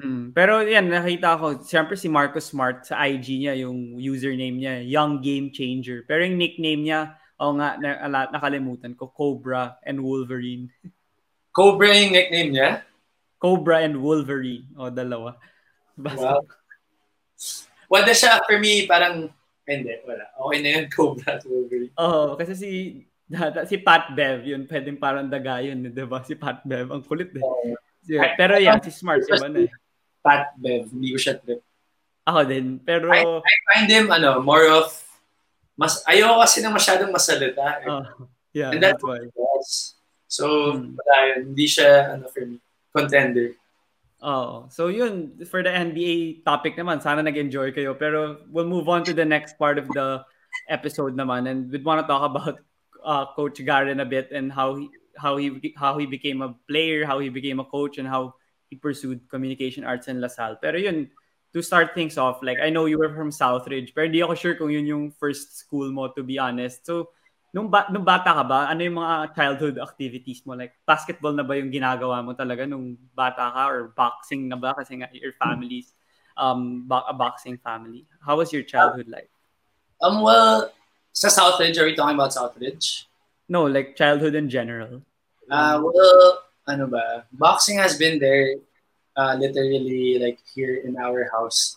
Mm, pero yan, nakita ko, siyempre si Marcus Smart sa IG niya, yung username niya, Young Game Changer. Pero yung nickname niya Oo nga, na, nakalimutan ko. Cobra and Wolverine. Cobra yung nickname niya? Cobra and Wolverine. O, dalawa. Basta. Wow. Wala siya, for me, parang, hindi, wala. Okay na yun, Cobra at Wolverine. Oo, oh, kasi si si Pat Bev, yun, pwedeng parang daga yun, di ba? Si Pat Bev, ang kulit eh. Oh. Yeah, pero yan, si Smart, iba na eh. Pat Bev, hindi ko siya trip. Ako din, pero... I, I find him, ano, more of, mas, ayoko kasi na masyadong masalita. Eh. Oh, yeah, And that's, that's why. So, hmm. wala yun, hindi siya, ano, for me, contender. Oh, so yun for the NBA topic naman. Sana nag-enjoy kayo. Pero we'll move on to the next part of the episode naman and we'd want to talk about uh, Coach Garen a bit and how he how he how he became a player, how he became a coach, and how he pursued communication arts in LaSalle. Pero yun, to start things off, like I know you were from Southridge, pero di ako sure kung yun yung first school mo, to be honest. So, nung, ba- nung bata ka ba, ano yung mga childhood activities mo? Like, basketball na ba yung ginagawa mo talaga nung bata ka? Or boxing na ba? Kasi nga, your family's um, a boxing family. How was your childhood life? Um, well, sa Southridge, are we talking about Southridge? No, like childhood in general. Uh, well, ano ba? Boxing has been there uh, literally like here in our house.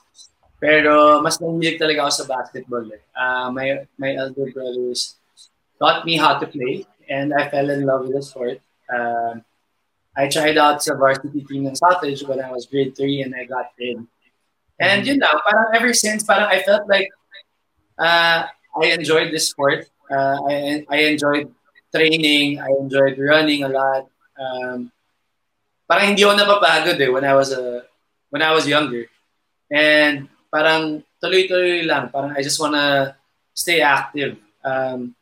Pero mas nangilig talaga ako sa basketball. Eh. Uh, my, my elder brothers taught me how to play and I fell in love with the sport. Uh, I tried out sa varsity team ng Southridge when I was grade 3 and I got in. And you know, parang ever since, parang I felt like uh, I enjoyed this sport. Uh, I, I enjoyed training. I enjoyed running a lot. Um, parang hindi ako napapagod eh when I was a when I was younger. And parang tuloy-tuloy lang. Parang I just wanna stay active. Um,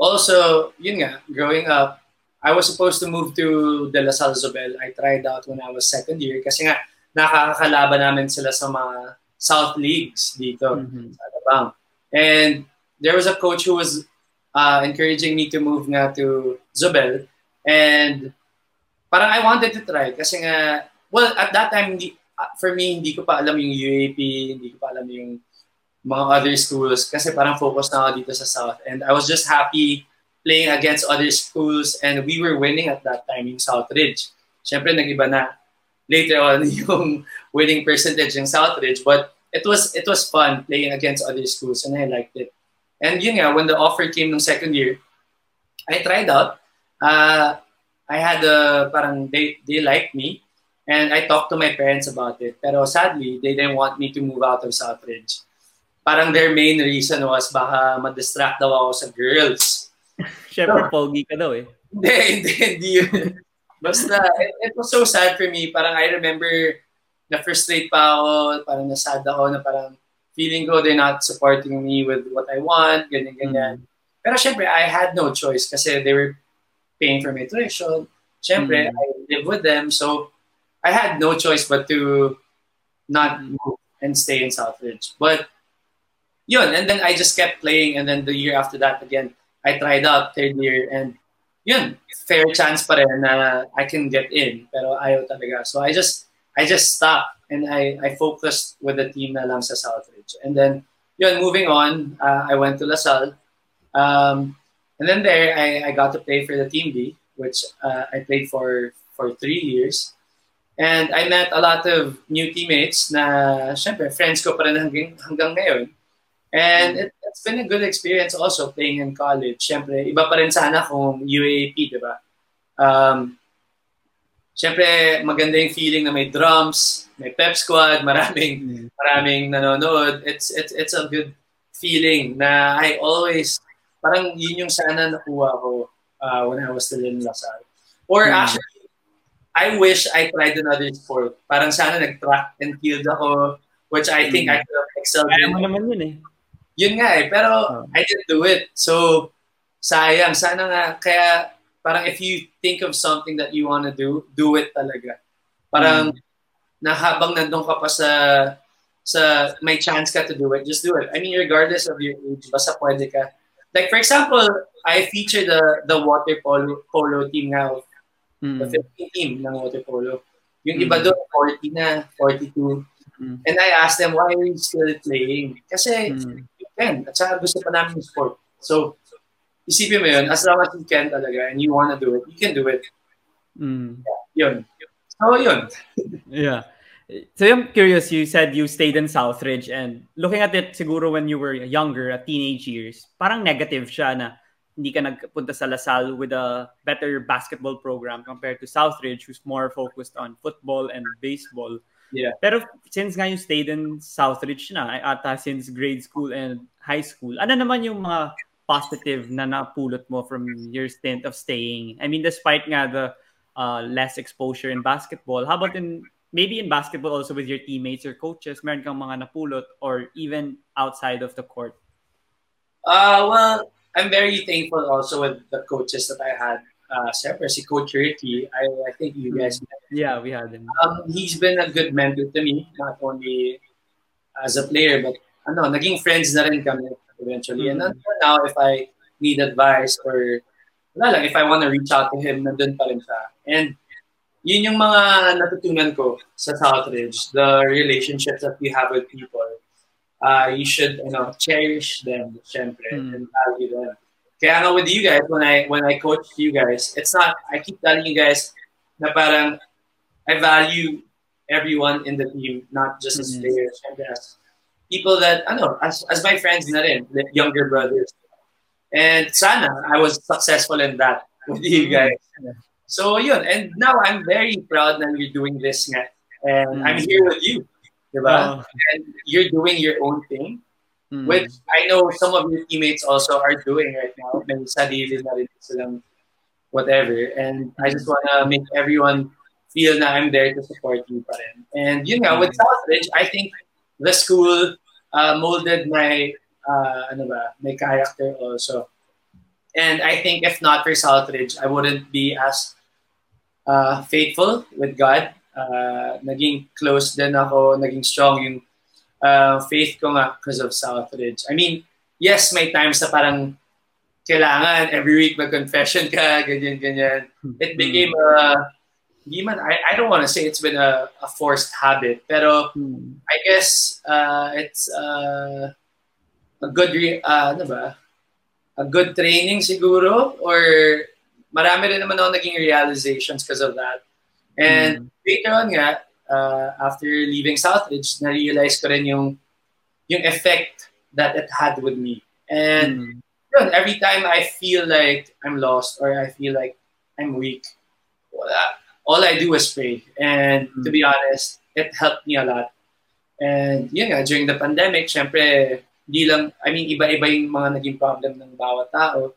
also, yun nga, growing up, I was supposed to move to De La Salle Zobel. I tried out when I was second year kasi nga nakakakalaban namin sila sa mga South Leagues dito mm-hmm. sa Alabang. And there was a coach who was uh, encouraging me to move nga to Zobel. And parang I wanted to try kasi nga, well, at that time, hindi, uh, for me, hindi ko pa alam yung UAP, hindi ko pa alam yung mga other schools kasi parang focus na ako dito sa South. And I was just happy playing against other schools and we were winning at that time yung Southridge. Siyempre, nag-iba na later on yung winning percentage ng Southridge. But it was it was fun playing against other schools and I liked it. And yun nga, when the offer came ng second year, I tried out. Uh, I had a, parang they, they liked me and I talked to my parents about it. Pero sadly, they didn't want me to move out of Southridge. Parang their main reason was baka ma-distract daw ako sa girls. Siyempre, so, pogi ka daw eh. Hindi, hindi, hindi Basta, it, it was so sad for me. Parang I remember na-frustrate pa ako, parang nasad ako na parang feeling ko they're not supporting me with what I want, ganyan, ganyan. Mm. Pero syempre, I had no choice kasi they were paying for my tuition. Syempre, mm. I live with them, so I had no choice but to not move and stay in Southridge. But yun, and then I just kept playing, and then the year after that, again, I tried out third year, and yun, fair chance pa rin na I can get in, pero ayaw talaga. So I just I just stopped and I, I focused with the team na lang sa Southridge. And then, yun, moving on, uh, I went to LaSalle. Um, and then there, I, I got to play for the Team B, which uh, I played for for three years. And I met a lot of new teammates na, syempre, friends ko pa rin hanggang, hanggang ngayon. And it, it's been a good experience also playing in college. Syempre, iba pa rin sana kung UAP, di ba? Um, Siyempre, maganda yung feeling na may drums, may pep squad, maraming mm. maraming nanonood. It's it's it's a good feeling na I always parang yun yung sana nakuha ko uh, when I was still in Lasal. Or mm. actually, I wish I tried another sport. Parang sana nag-track and field ako, which I think mm. I could have excelled in. mo naman yun eh. Yun nga eh, pero oh. I didn't do it. So, sayang. Sana nga, kaya parang if you think of something that you want to do, do it talaga. Parang mm. na habang nandun ka pa sa sa may chance ka to do it, just do it. I mean, regardless of your age, basta pwede ka. Like for example, I featured the the water polo, polo team now. Mm. The 15 team ng water polo. Yung mm. iba doon, 40 na, 42. Mm. And I asked them, why are you still playing? Kasi mm. you can. At saka gusto pa namin sport. So, isipin mo yun, as long as you can talaga and you wanna do it, you can do it. Mm. Yun. So, yun. Yeah. So I'm curious, you said you stayed in Southridge and looking at it siguro when you were younger, at teenage years, parang negative siya na hindi ka nagpunta sa Lasal with a better basketball program compared to Southridge who's more focused on football and baseball. Yeah. Pero since nga you stayed in Southridge na, ata since grade school and high school, ano naman yung mga positive na napulot mo from your stint of staying? I mean, despite nga the uh, less exposure in basketball, how about in maybe in basketball also with your teammates or coaches, meron kang mga napulot or even outside of the court? Uh, well, I'm very thankful also with the coaches that I had. Uh, Siyempre, si Coach Ricky, I, I think you guys Yeah, we had him. Um, he's been a good mentor to me, not only as a player, but ano, naging friends na rin kami eventually. Mm. And until now, if I need advice or wala lang, if I want to reach out to him, nandun pa rin siya. And yun yung mga natutunan ko sa Southridge, the relationships that we have with people. Uh, you should, you know, cherish them, syempre, Mm. and value them. Kaya nga with you guys, when I when I coach you guys, it's not, I keep telling you guys na parang I value everyone in the team, not just as Mhm. players, syempre as people that, ano, as, as my friends na rin, like younger brothers. And sana, I was successful in that with you Mhm. guys. So yun, and now I'm very proud that you're doing this nga. And I'm Mm. here with you. Oh. Diba? And you're doing your own thing, Mm. which I know some of your teammates also are doing right now. May sarili na rin silang whatever. And I just want to make everyone feel na I'm there to support you pa rin. And yun nga, with Southridge, I think the school uh, molded my, uh, ano ba, my character also. And I think if not for Southridge, I wouldn't be as uh, faithful with God. Uh, naging close din ako, naging strong yung uh, faith ko nga because of Southridge. I mean, yes, may times na parang kailangan every week mag-confession ka, ganyan, ganyan. It became a, hindi man, I, I don't want to say it's been a, a forced habit, pero Mm. I guess uh, it's uh, a good, re- uh, ano ba? A good training siguro or marami rin naman ako naging realizations because of that. And later on nga, uh, after leaving Southridge, na-realize ko rin yung yung effect that it had with me. And Mm. yun, every time I feel like I'm lost or I feel like I'm weak, all I do is pray. And to be honest, it helped me a lot. And yun nga, during the pandemic, syempre, di lang, I mean, iba-iba yung mga naging problem ng bawat tao.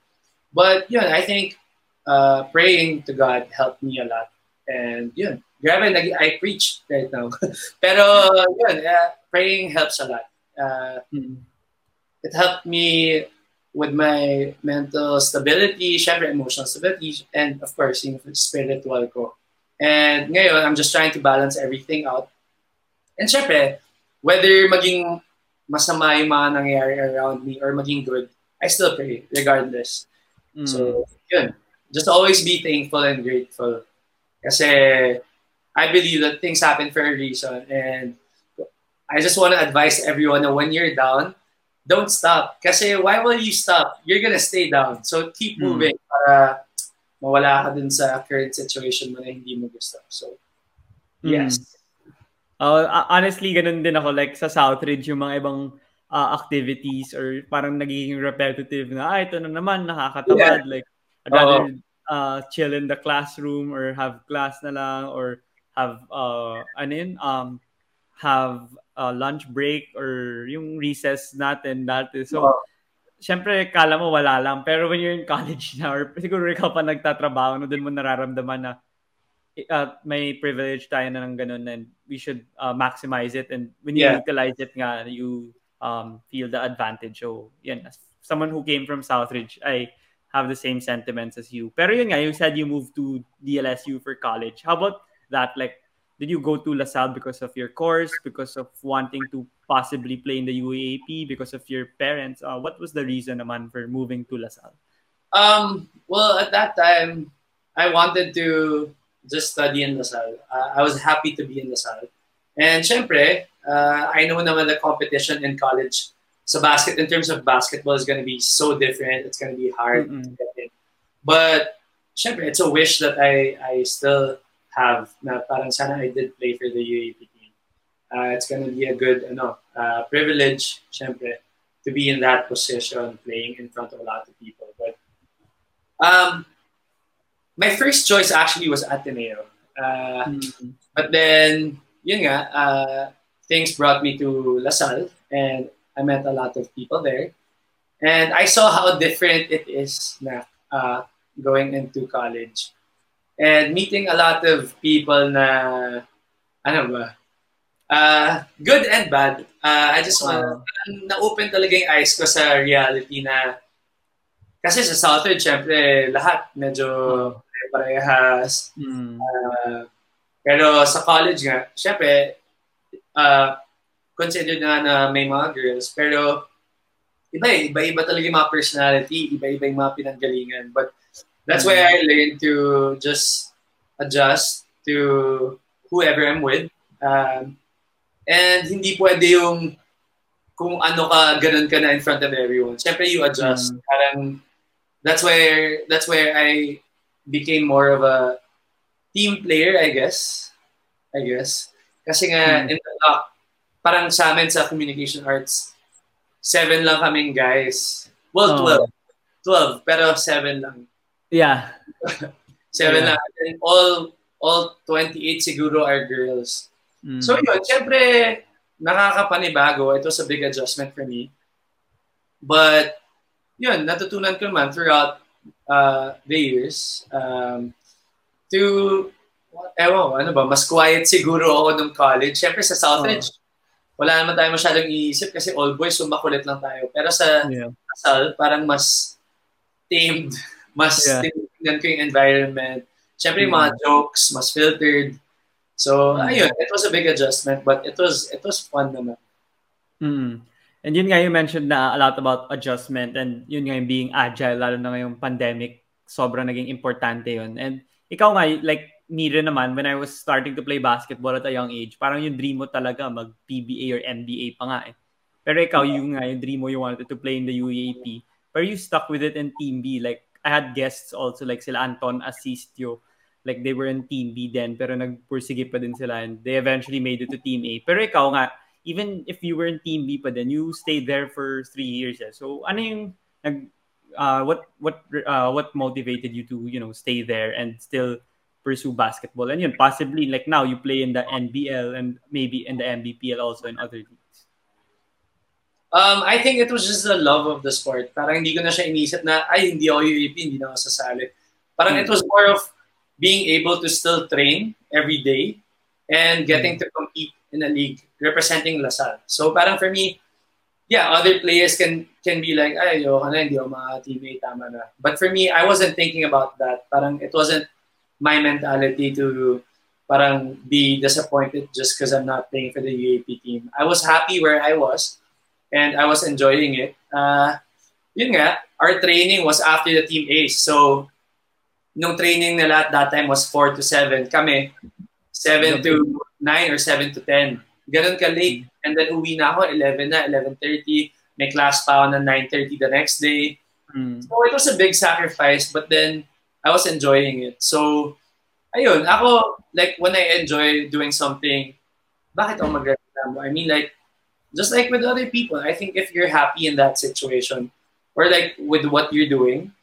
But yun, I think uh, praying to God helped me a lot. And yun, grabe, nag- I preach right now. Pero yun, uh, praying helps a lot. Uh, Mm. it helped me with my mental stability, syempre emotional stability, and of course, yung spiritual ko. And ngayon, I'm just trying to balance everything out. And syempre, whether maging masama yung mga nangyayari around me or maging good, I still pray regardless. Mm. So, yun. Just always be thankful and grateful. Kasi I believe that things happen for a reason. And I just want to advise everyone that when you're down, don't stop. Kasi why will you stop? You're gonna stay down. So keep Hmm. moving para mawala ka dun sa current situation mo na hindi mo gusto. So, yes. Uh, honestly, ganun din ako. Like, sa Southridge, yung mga ibang uh, activities or parang nagiging repetitive na, ah, ito na naman, nakakatamad. Like, I'd rather uh, chill in the classroom or have class na lang or have, uh, ano yun, um, have a lunch break or yung recess natin dati. So, Oo. syempre, kala mo wala lang. Pero when you're in college na, or siguro ikaw pa nagtatrabaho, no, dun mo nararamdaman na uh, may privilege tayo na ng ganun and we should uh, maximize it. And when you Yeah. utilize it nga, you um, feel the advantage. So, yan. As someone who came from Southridge, I have the same sentiments as you. Pero yun nga, you said you moved to DLSU for college. How about that? Like, did you go to LaSalle because of your course, because of wanting to possibly play in the UAAP, because of your parents? Uh, what was the reason naman for moving to LaSalle? Um, well, at that time, I wanted to just study in Lasal. Uh, I was happy to be in Lasal. And syempre, uh, I know naman the competition in college so basket in terms of basketball is going to be so different. It's going to be hard Mm-mm. to get in. But syempre, it's a wish that I I still have na parang sana I did play for the UAP team. Uh, it's going to be a good ano, uh, privilege, syempre, to be in that position playing in front of a lot of people. But um, my first choice actually was Ateneo. Uh, Mm. but then, yun nga, uh, things brought me to LaSalle and I met a lot of people there. And I saw how different it is na uh, going into college. And meeting a lot of people na, ano ba, uh, good and bad. Uh, I just want, na-open talaga yung eyes ko sa reality na, kasi sa Southern, syempre, lahat medyo parehas. Mm. Uh, pero sa college nga, syempre, uh, considered na na may mga girls, pero iba eh, iba-iba talaga yung mga personality, iba-iba yung mga pinanggalingan. But that's why I learned to just adjust to whoever I'm with. Um, and hindi pwede yung kung ano ka, ganun ka na in front of everyone. Syempre, you adjust. Mm. Parang, that's where, that's where I became more of a team player, I guess. I guess. Kasi nga, Mm. in the doc, parang sa amin sa communication arts, seven lang kaming guys. Well, Oh. 12. 12, pero seven lang. Yeah. Seven Yeah. lang. And all, all 28 siguro are girls. Mm. So yun, syempre, nakakapanibago. It was a big adjustment for me. But, yun, natutunan ko naman throughout uh, the years um, to, ewan ko, ano ba, mas quiet siguro ako nung college. Syempre sa Southridge, wala naman tayo masyadong iisip kasi all boys, so makulit lang tayo. Pero sa yeah. Lasal, parang mas tamed, mas Yeah. tinignan ko yung environment. Siyempre, yung mga jokes, mas filtered. So, Mm. ayun, it was a big adjustment, but it was it was fun naman. Mm. And yun nga you mentioned na a lot about adjustment and yun nga yung being agile lalo na ngayong pandemic sobrang naging importante yun. And ikaw nga like rin naman when I was starting to play basketball at a young age parang yung dream mo talaga mag PBA or NBA pa nga eh. Pero ikaw yung nga yung dream mo you wanted to play in the UAAP. Pero you stuck with it in Team B. Like I had guests also like sila Anton Asistio like they were in Team B then pero nagpursige pa din sila and they eventually made it to Team A. Pero ikaw nga even if you were in Team B pa then you stayed there for three years. Eh. So ano yung nag uh, what what uh, what motivated you to you know stay there and still pursue basketball and yun possibly like now you play in the NBL and maybe in the MBPL also in other leagues. Um, I think it was just the love of the sport. Parang hindi ko na siya inisip na, ay, hindi ako UAP, hindi na ako sasali. Parang it was more of being able to still train every day and getting to compete in a league representing Lasal. So parang for me, yeah, other players can can be like, ay, ayoko na, hindi ako mga teammate, tama na. But for me, I wasn't thinking about that. Parang it wasn't my mentality to parang be disappointed just because I'm not playing for the UAP team. I was happy where I was and I was enjoying it. Uh, yun nga, our training was after the team Ace. So, nung training nila at that time was 4 to 7. Kami, 7 to 9 or 7 to 10. Ganun ka late. And then uwi na ako, 11 na, 11.30. May class pa ako na 9.30 the next day. Mm. So, it was a big sacrifice, but then I was enjoying it. So, ayun, ako, like, when I enjoy doing something, bakit ako magreklamo? I mean, like, just like with other people, I think if you're happy in that situation, or like with what you're doing,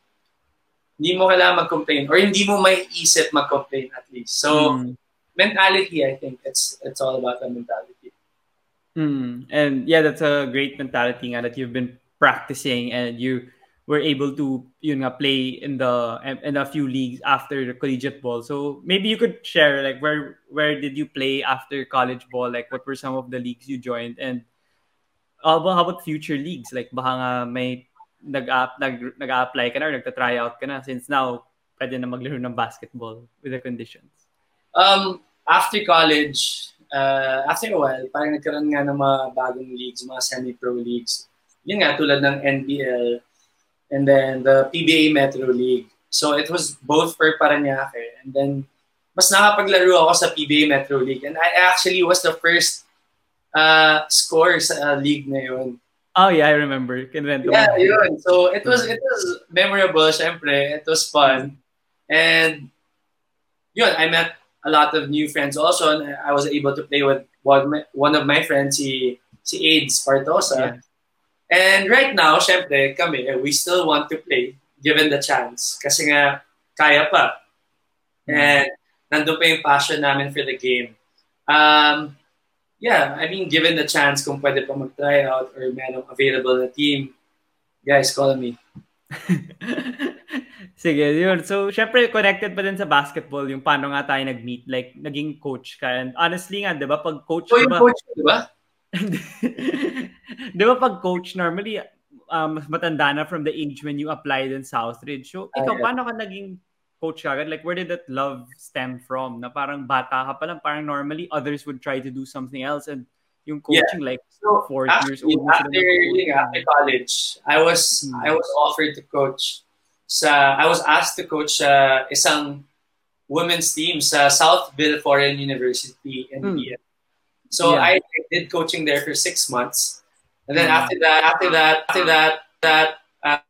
hindi mo kailangan mag-complain, or hindi mo may isip mag-complain at least. So, Mm. mentality, I think, it's it's all about the mentality. Mm. And yeah, that's a great mentality nga that you've been practicing and you were able to yun nga play in the in a few leagues after collegiate ball. So maybe you could share like where where did you play after college ball? Like what were some of the leagues you joined and how about, future leagues? Like baka nga may nag-app nag nag-apply ka na or nagta-try out ka na since now pwede na maglaro ng basketball with the conditions. Um, after college, uh, after a while, parang nagkaroon nga ng mga bagong leagues, mga semi-pro leagues. Yun nga, tulad ng NBL and then the PBA Metro League. So it was both for Paranaque and then mas nakapaglaro ako sa PBA Metro League and I actually was the first uh, scorer sa uh, league na yun. Oh yeah, I remember. Kinrento Yeah, yun. So it was it was memorable, syempre. It was fun. And yun, I met a lot of new friends also. And I was able to play with one, one of my friends, si, si AIDS Partosa. Yeah. And right now, syempre, kami, we still want to play given the chance. Kasi nga, kaya pa. And nandun pa yung passion namin for the game. Um, yeah, I mean, given the chance kung pwede pa mag-try out or merong available na team, guys, call me. Sige, yun. So, syempre, connected pa din sa basketball yung paano nga tayo nag-meet. Like, naging coach ka. And honestly nga, di ba, pag coach, So, di yung ba, coach, di ba? di ba pag coach, normally, um, matanda na from the age when you applied in Southridge. So, ikaw, Ah, yeah. paano ka naging coach agad? Like, where did that love stem from? Na parang bata ka pa lang, parang normally others would try to do something else and yung Yeah. coaching, like, So, four years actually, old. after, nag-coach. yun nga, after college, I was Hmm. I was offered to coach sa I was asked to coach sa isang women's team sa Southville Foreign University in Hmm. So Yeah. I, I did coaching there for six months, and then after that, after that, after that, that uh,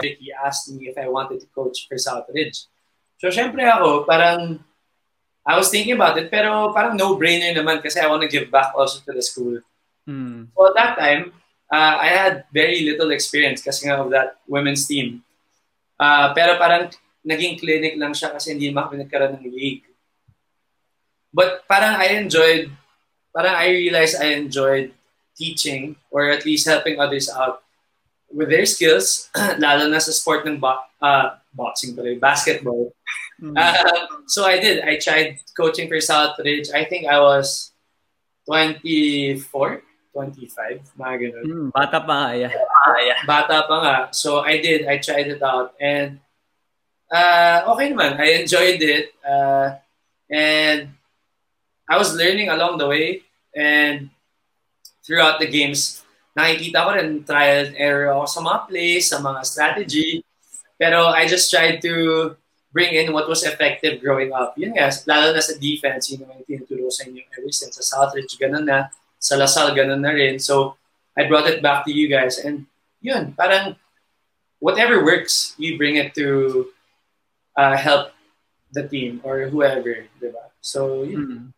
he asked me if I wanted to coach for Southridge. So syempre ako, parang I was thinking about it, pero parang no-brainer naman kasi I want to give back also to the school. Hmm. So at that time, uh, I had very little experience kasi nga of that women's team. Uh, pero parang naging clinic lang siya kasi hindi naman nagkaroon ng league. But parang I enjoyed, parang I realized I enjoyed teaching or at least helping others out with their skills, lalo na sa sport ng bo- uh, boxing pala, basketball. Hmm. Um, so I did. I tried coaching for Southridge. I think I was 24, 25, mga ganun. Hmm, bata pa nga, yeah. Bata pa nga. So I did. I tried it out. And uh, okay naman. I enjoyed it. Uh, and I was learning along the way. And throughout the games, nakikita ko rin trial and error ako sa mga plays, sa mga strategy. Pero I just tried to bring in what was effective growing up. Yun nga, lalo na sa defense, yun naman yung tinuturo sa inyo ever since. Sa Southridge, ganun na. Sa Lasal, ganun na rin. So, I brought it back to you guys. And yun, parang whatever works, you bring it to uh, help the team or whoever, di ba? So, yun. Mm.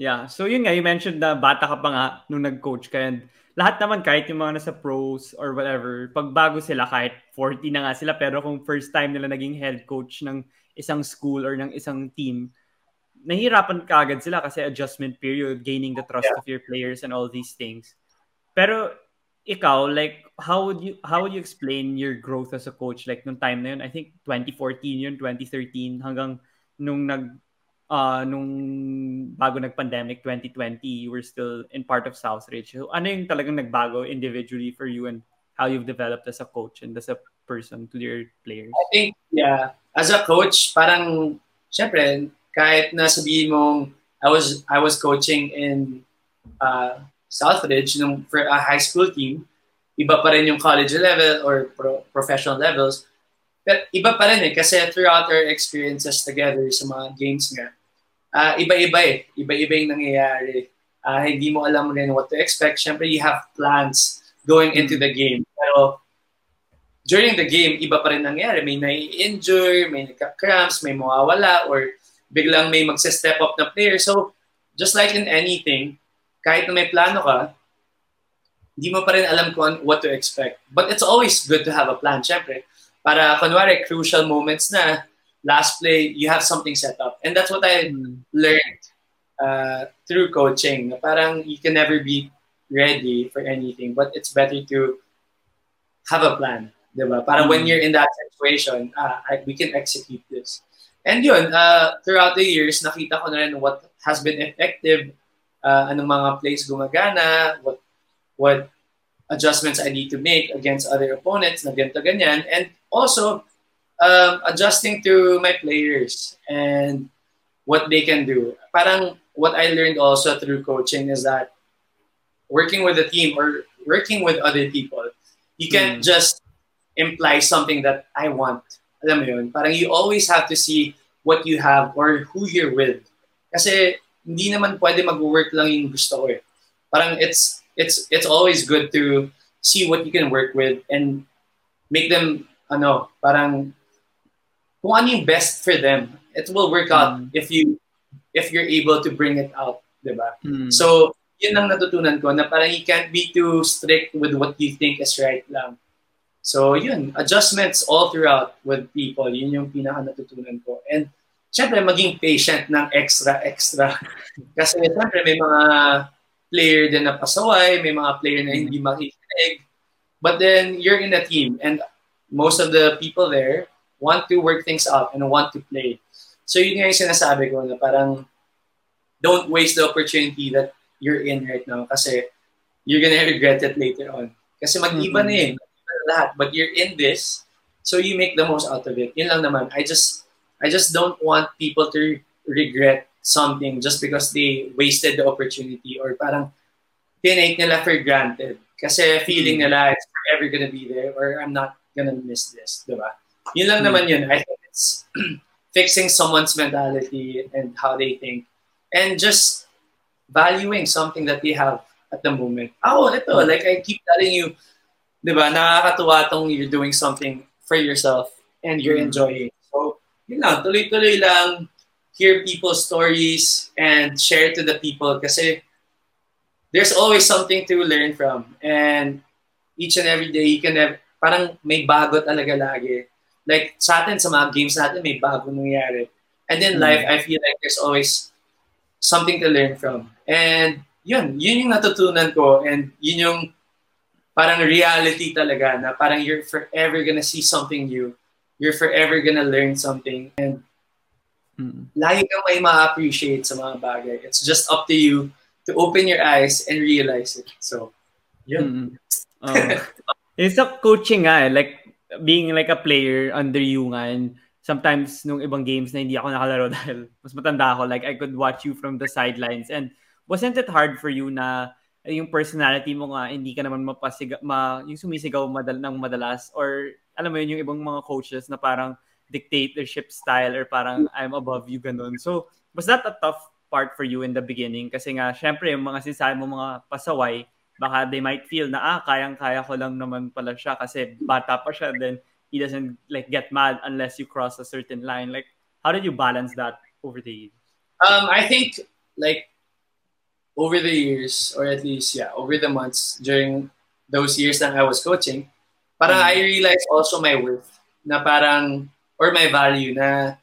Yeah. So yun nga, you mentioned na bata ka pa nga nung nag-coach ka and lahat naman kahit yung mga nasa pros or whatever, pag bago sila kahit 40 na nga sila pero kung first time nila naging head coach ng isang school or ng isang team, nahihirapan ka agad sila kasi adjustment period, gaining the trust Yeah. of your players and all these things. Pero ikaw, like, how would you how would you explain your growth as a coach? Like, nung time na yun, I think 2014 yun, 2013, hanggang nung nag uh, nung bago nag-pandemic 2020, you were still in part of Southridge. So, ano yung talagang nagbago individually for you and how you've developed as a coach and as a person to your players? I think, yeah, as a coach, parang, syempre, kahit na sabihin mong, I was, I was coaching in uh, Southridge nung, for a high school team, iba pa rin yung college level or pro- professional levels. Pero iba pa rin eh, kasi throughout our experiences together sa mga games nga, ah, iba-iba eh. Iba-iba yung nangyayari. Ah, hindi mo alam rin what to expect. Siyempre, you have plans going into the game. Pero during the game, iba pa rin nangyayari. May nai-injure, may nagka-cramps, may mawawala, or biglang may magse-step up na player. So, just like in anything, kahit na may plano ka, hindi mo pa rin alam kung what to expect. But it's always good to have a plan, syempre. Para, kunwari, crucial moments na, last play, you have something set up. And that's what I learned uh, through coaching. Parang you can never be ready for anything, but it's better to have a plan. Diba? Para when you're in that situation, ah, I, we can execute this. And yun, uh, throughout the years, nakita ko na rin what has been effective, uh, anong mga plays gumagana, what what adjustments I need to make against other opponents na ganito ganyan. And also, um, adjusting to my players and what they can do. Parang what I learned also through coaching is that working with a team or working with other people, you can't Mm. just imply something that I want. Alam mo yun? Parang you always have to see what you have or who you're with. Kasi hindi naman pwede mag-work lang yung gusto ko eh. Parang it's it's it's always good to see what you can work with and make them, ano, parang, kung ano yung best for them. It will work out Mm. if you, if you're able to bring it out, di ba? Mm. So, yun ang natutunan ko na parang you can't be too strict with what you think is right lang. So, yun, adjustments all throughout with people. Yun yung pinaka natutunan ko. And, syempre, maging patient ng extra, extra. Kasi, syempre, may mga player din na pasaway, may mga player na hindi makikinig. But then, you're in a team. And most of the people there want to work things out and want to play. So, yun nga yung sinasabi ko na parang don't waste the opportunity that you're in right now kasi you're gonna regret it later on. Kasi mag-iba na eh. Mag-iba na lahat. But you're in this, so you make the most out of it. Yun lang naman. I just, I just don't want people to regret something just because they wasted the opportunity or parang tinake nila for granted. Kasi feeling nila it's forever gonna be there or I'm not gonna miss this. Diba? Yun lang naman yun. I think it's fixing someone's mentality and how they think and just valuing something that they have at the moment. Oh, ito, like I keep telling you, di ba, nakakatuwa tong you're doing something for yourself and you're Mm. enjoying. So, yun lang, tuloy-tuloy lang, hear people's stories and share to the people kasi there's always something to learn from. And each and every day, you can have, parang may bago talaga lagi. Like sa atin, sa mga games natin, may bago nangyayari. And in Mm. life, I feel like there's always something to learn from. And yun, yun yung natutunan ko and yun yung parang reality talaga na parang you're forever gonna see something new. You're forever gonna learn something and Mm. lagi kang may ma-appreciate sa mga bagay. It's just up to you to open your eyes and realize it. So, yun. Mm. Oh. It's a coaching nga eh. Like, being like a player under you nga. Sometimes, nung ibang games na hindi ako nakalaro dahil mas matanda ako, like, I could watch you from the sidelines. And wasn't it hard for you na yung personality mo nga, hindi ka naman mapasiga, ma, yung sumisigaw madal, ng madalas? Or, alam mo yun, yung ibang mga coaches na parang dictatorship style or parang I'm above you, ganun. So, was that a tough part for you in the beginning? Kasi nga, syempre, yung mga sinasabi mo mga pasaway, baka they might feel na, ah, kayang-kaya ko lang naman pala siya kasi bata pa siya, then he doesn't like get mad unless you cross a certain line. Like, how did you balance that over the years? Um, I think like over the years, or at least yeah, over the months during those years that I was coaching, parang Mm. I realized also my worth na parang or my value na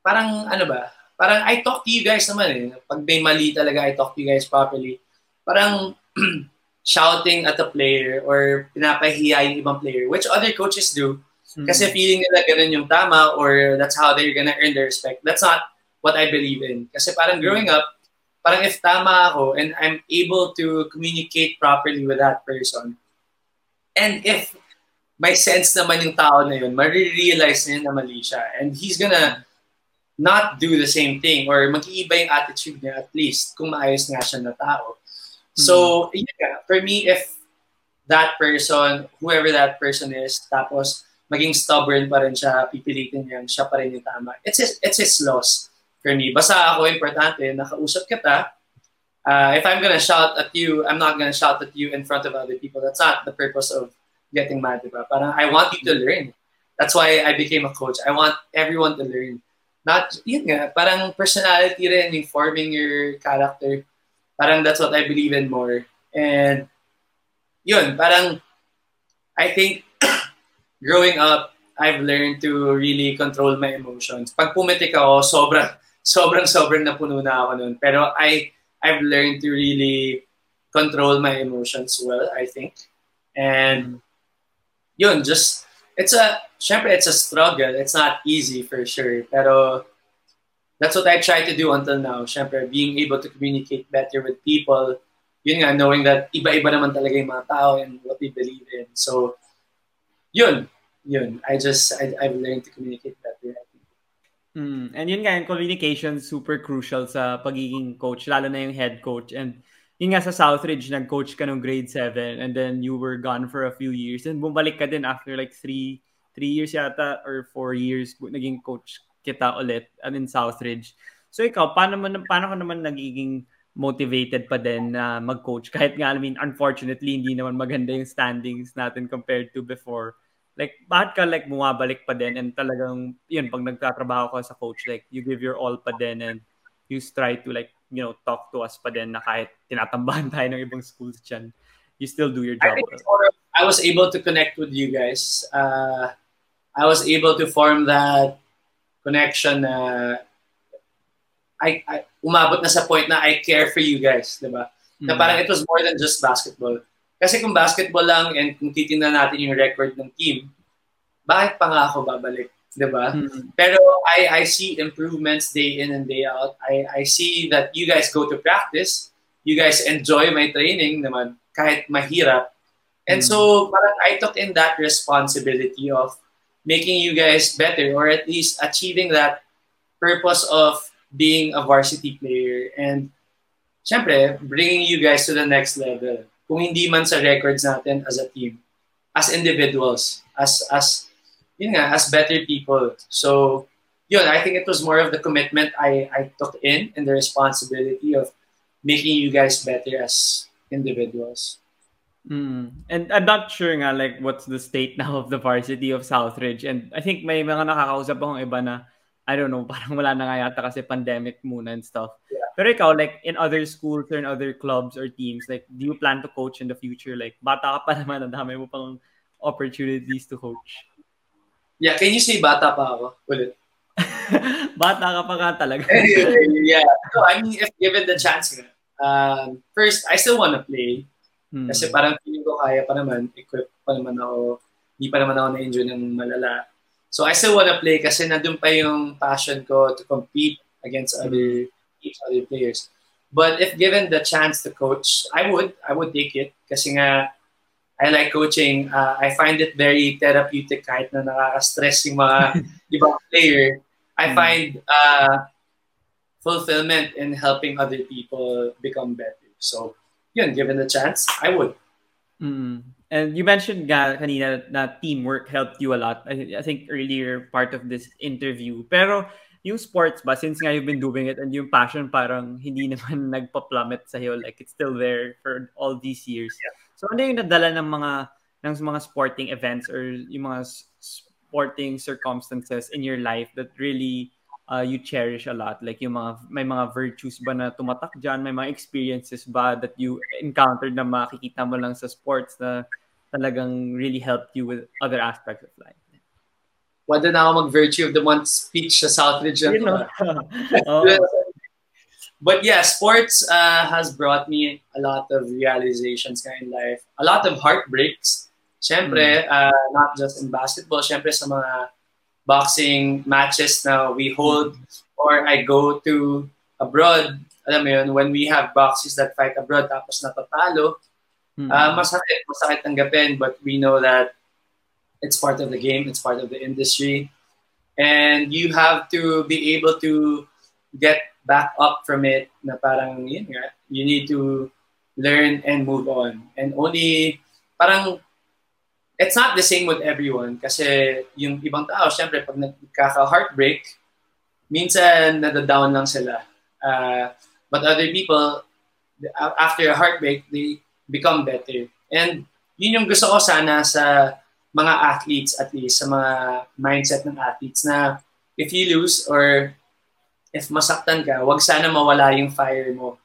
parang ano ba? Parang I talk to you guys naman eh. Pag may mali talaga, I talk to you guys properly. Parang shouting at a player or pinapahiya yung ibang player, which other coaches do. Kasi feeling nila ganun yung tama or that's how they're gonna earn their respect. That's not what I believe in. Kasi parang growing up, parang if tama ako and I'm able to communicate properly with that person, and if may sense naman yung tao na yun, marirealize niya na mali siya. And he's gonna not do the same thing or mag-iiba yung attitude niya at least kung maayos nga siya na tao. So, yun nga, for me, if that person, whoever that person is, tapos maging stubborn pa rin siya, pipilitin niya, siya pa rin yung tama. It's his, it's his loss for me. Basta ako, importante, nakausap kita. Uh, if I'm gonna shout at you, I'm not gonna shout at you in front of other people. That's not the purpose of getting mad, diba? Parang I want you to learn. That's why I became a coach. I want everyone to learn. Not, yun nga, parang personality rin, forming your character. Parang that's what I believe in more. And yun, parang I think growing up, I've learned to really control my emotions. Pag pumitik ako, sobrang, sobrang, sobrang napuno na ako nun. Pero I, I've learned to really control my emotions well, I think. And yun, just, it's a, syempre, it's a struggle. It's not easy for sure. Pero that's what I try to do until now. Syempre, being able to communicate better with people. Yun nga, knowing that iba-iba naman talaga yung mga tao and what they believe in. So, yun, yun. I just, I, I've learned to communicate better. Mm. And yun nga, yung communication super crucial sa pagiging coach, lalo na yung head coach. And yun nga sa Southridge, nag-coach ka nung grade 7 and then you were gone for a few years. And bumalik ka din after like three, three years yata or four years, naging coach kita ulit and in Southridge. So ikaw, paano, mo, paano ka naman nagiging motivated pa din na mag-coach. Kahit nga, I mean, unfortunately, hindi naman maganda yung standings natin compared to before. Like, bakit ka like bumabalik pa din and talagang, yun, pag nagtatrabaho ka sa coach, like, you give your all pa din and you try to like, you know, talk to us pa din na kahit tinatambahan tayo ng ibang schools dyan, you still do your job. I, think I was able to connect with you guys. Uh, I was able to form that connection na uh, I, I umabot na sa point na I care for you guys, 'di ba? Mm-hmm. Na parang it was more than just basketball. Kasi kung basketball lang and kung titingnan natin yung record ng team, bakit pa nga ako babalik? 'di ba? Mm-hmm. Pero I I see improvements day in and day out. I I see that you guys go to practice, you guys enjoy my training naman kahit mahirap. And mm-hmm. so parang I took in that responsibility of making you guys better or at least achieving that purpose of being a varsity player and syempre, bringing you guys to the next level. Kung hindi man sa records natin as a team, as individuals, as as yun nga, as better people. So, yun, I think it was more of the commitment I, I took in and the responsibility of making you guys better as individuals. Mm. And I'm not sure nga like what's the state now of the varsity of Southridge. And I think may mga nakakausap akong iba na I don't know, parang wala na nga yata kasi pandemic muna and stuff. Yeah. Pero ikaw, like, in other schools or in other clubs or teams, like, do you plan to coach in the future? Like, bata ka pa naman, ang dami mo pang opportunities to coach. Yeah, can you say bata pa ako ulit? bata ka pa nga talaga. yeah. So, I mean, if given the chance um, first, I still want to play. Hmm. Kasi parang feeling ko kaya pa naman, equip pa naman ako, hindi pa naman ako na-injure ng malala. So I still want to play kasi nandun pa yung passion ko to compete against other teams, other players. But if given the chance to coach, I would. I would take it kasi nga I like coaching. Uh, I find it very therapeutic kahit na nakaka-stress yung mga ibang player. I mm. find uh, fulfillment in helping other people become better. So, yun, given the chance, I would. Mm. And you mentioned nga kanina na teamwork helped you a lot. I, I think earlier part of this interview. Pero yung sports ba, since nga you've been doing it and yung passion parang hindi naman nagpa-plummet sa'yo, like it's still there for all these years. Yeah. So ano yung nadala ng mga ng mga sporting events or yung mga sporting circumstances in your life that really uh, you cherish a lot? Like yung mga, may mga virtues ba na tumatak dyan? May mga experiences ba that you encountered na makikita mo lang sa sports na talagang really helped you with other aspects of life? Wala na ako mag-virtue of the month speech sa Southridge. You know? oh. but yeah, sports uh, has brought me a lot of realizations in life. A lot of heartbreaks. Siyempre, mm. uh, not just in basketball, siyempre sa mga boxing matches na we hold or I go to abroad, alam mo yun, when we have boxers that fight abroad tapos natatalo, Mm-hmm. Uh, masakit, masakit tanggapin, but we know that it's part of the game, it's part of the industry. And you have to be able to get back up from it na parang yun nga, you need to learn and move on. And only, parang, it's not the same with everyone kasi yung ibang tao, syempre, pag nagkaka-heartbreak, minsan nadadown lang sila. Uh, but other people, after a heartbreak, they become better. And yun yung gusto ko sana sa mga athletes at least, sa mga mindset ng athletes na if you lose or if masaktan ka, wag sana mawala yung fire mo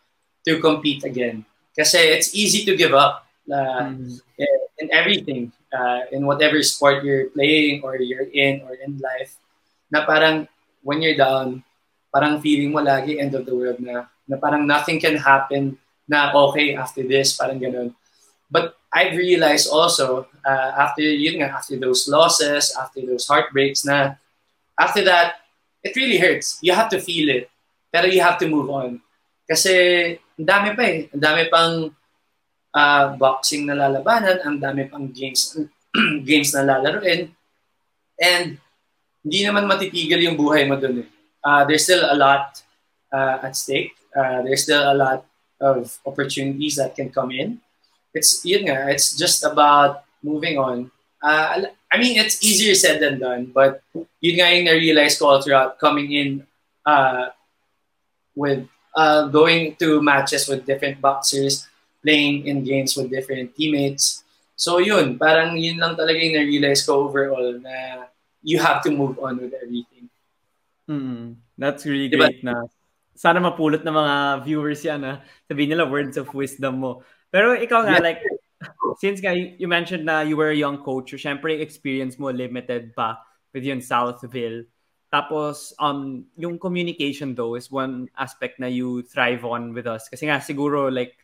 to compete again. Kasi it's easy to give up uh, mm. in, in everything, uh, in whatever sport you're playing or you're in or in life, na parang when you're down, parang feeling mo lagi end of the world na, na parang nothing can happen na okay after this, parang ganun. But I've realized also, uh, after yun nga, after those losses, after those heartbreaks na, after that, it really hurts. You have to feel it. Pero you have to move on. Kasi, ang dami pa eh. Ang dami pang uh, boxing na lalabanan, ang dami pang games games na lalaroin. And, hindi naman matitigil yung buhay mo dun eh. Uh, there's still a lot uh, at stake. Uh, there's still a lot of opportunities that can come in. It's yun nga, it's just about moving on. Uh, I mean, it's easier said than done, but yun nga yung na-realize ko all throughout coming in uh, with uh, going to matches with different boxers, playing in games with different teammates. So yun, parang yun lang talaga yung na-realize ko overall na you have to move on with everything. Mm, that's really Diba? great na sana mapulot ng mga viewers yan na sabihin nila words of wisdom mo. Pero ikaw nga, Yeah. like, since nga you mentioned na you were a young coach, so syempre experience mo limited pa with yung Southville. Tapos, um, yung communication though is one aspect na you thrive on with us. Kasi nga siguro like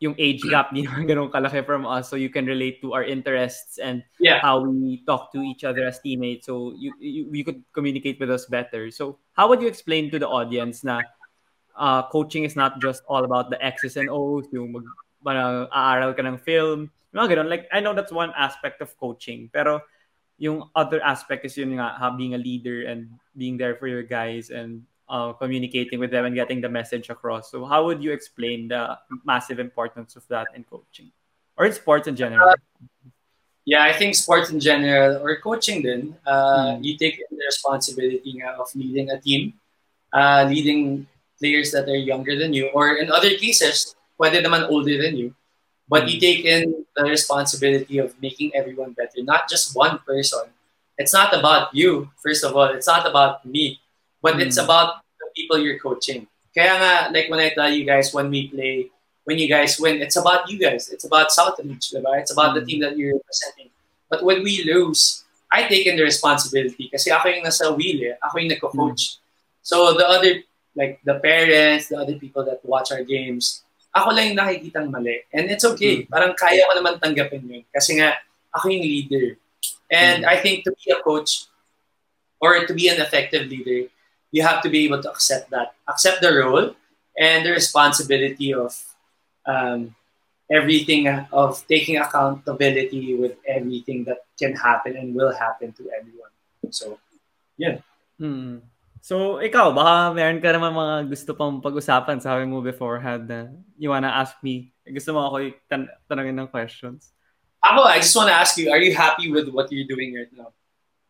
yung age gap di naman ganun kalaki from us. So you can relate to our interests and Yeah. how we talk to each other as teammates. So you, you you could communicate with us better. So how would you explain to the audience na uh, coaching is not just all about the X's and O's yung mag parang aaral ka ng film mga ganun? Like I know that's one aspect of coaching pero yung other aspect is yun nga ha, being a leader and being there for your guys and uh, communicating with them and getting the message across so how would you explain the massive importance of that in coaching or in sports in general Yeah, I think sports in general or coaching then uh, Mm. you take the responsibility of leading a team, uh, leading players that are younger than you, or in other cases, pwede naman older than you, but you take in the responsibility of making everyone better, not just one person. It's not about you, first of all. It's not about me, but it's Mm. about the people you're coaching. Kaya nga, like when I tell you guys, when we play, when you guys win, it's about you guys. It's about Southridge, diba? It's about the Mm. team that you're representing. But when we lose, I take in the responsibility kasi ako yung nasa wheel eh. Ako yung nagko-coach. So the other, like the parents, the other people that watch our games, ako lang yung nakikitang mali. And it's okay. Parang kaya ko naman tanggapin yun. Kasi nga, ako yung leader. And I think to be a coach or to be an effective leader, you have to be able to accept that. Accept the role and the responsibility of um, everything, of taking accountability with everything that can happen and will happen to everyone. So, Hmm. So, ikaw, baka meron ka naman mga gusto pang pag-usapan. Sabi mo beforehand na you wanna ask me. Gusto mo ako tan- tanongin ng questions. ako, I just want to ask you, are you happy with what you're doing right now?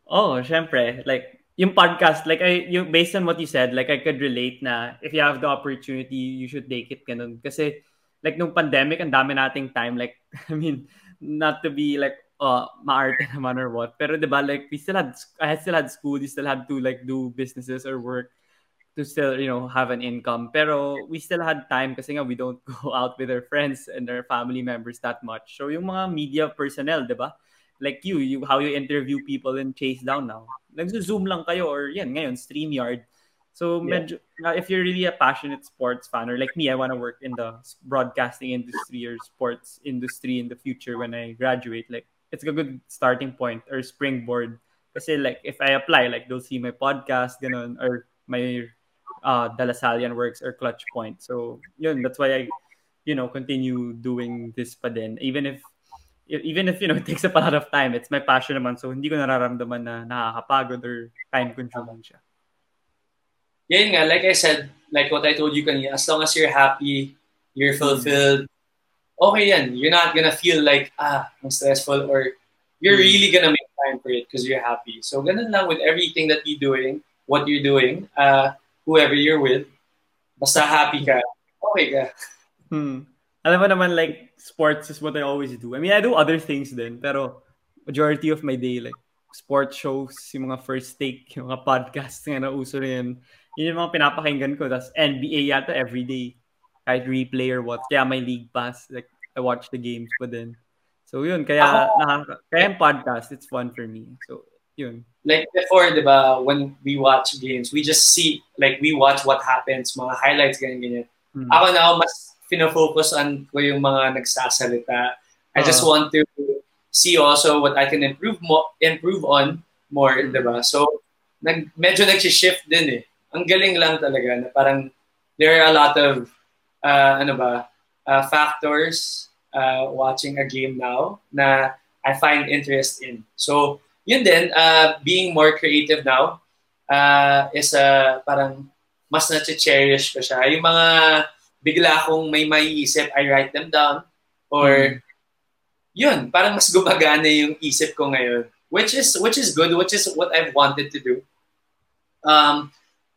Oh, syempre. Like, yung podcast, like, I, yung, based on what you said, like, I could relate na if you have the opportunity, you should take it ganun. Kasi, like, nung pandemic, ang dami nating time. Like, I mean, not to be, like, uh, maarte naman or what. Pero, di ba, like, we still had, I still had school, we still had to, like, do businesses or work to still, you know, have an income. Pero, we still had time kasi nga, we don't go out with our friends and our family members that much. So, yung mga media personnel, di ba? Like you, you how you interview people and chase down now. Nagzo-zoom lang kayo or yan, ngayon, StreamYard. So Yeah. medyo, if you're really a passionate sports fan or like me, I want to work in the broadcasting industry or sports industry in the future when I graduate, like it's a good starting point or springboard. Kasi like if I apply, like they'll see my podcast, ganun, or my uh, Dalasalian works or Clutch Point. So yun, that's why I, you know, continue doing this pa din. Even if even if you know it takes up a lot of time it's my passion naman so hindi ko nararamdaman na nakakapagod or time consuming siya Yan nga, like I said, like what I told you kanina, as long as you're happy, you're fulfilled, okay yan. You're not gonna feel like, ah, ang stressful or you're Mm. really gonna make time for it because you're happy. So ganun lang with everything that you're doing, what you're doing, uh, whoever you're with, basta happy ka, okay ka. hmm. Alam mo naman like sports is what I always do. I mean I do other things din pero majority of my day like sports shows yung mga first take yung mga podcasts nga na uso rin yun. Yung mga pinapakinggan ko. Tas NBA yata everyday kahit replay or what. Kaya may league pass. Like I watch the games pa din. So yun. Kaya Ako- nakaka- kaya yung podcast it's fun for me. So yun. Like before, di ba, when we watch games, we just see, like we watch what happens, mga highlights, ganyan, ganyan. Hmm. Ako na mas fino-focus on ko yung mga nagsasalita. I just Ah. want to see also what I can improve mo improve on more, Mm. 'di ba? So nag medyo nag-shift din eh. Ang galing lang talaga na parang there are a lot of uh, ano ba, uh, factors uh, watching a game now na I find interest in. So yun din, uh, being more creative now uh, is uh, parang mas na-cherish ko siya. Yung mga bigla akong may maiisip, I write them down. Or, Mm. yun, parang mas gumagana yung isip ko ngayon. Which is, which is good, which is what I've wanted to do. Um,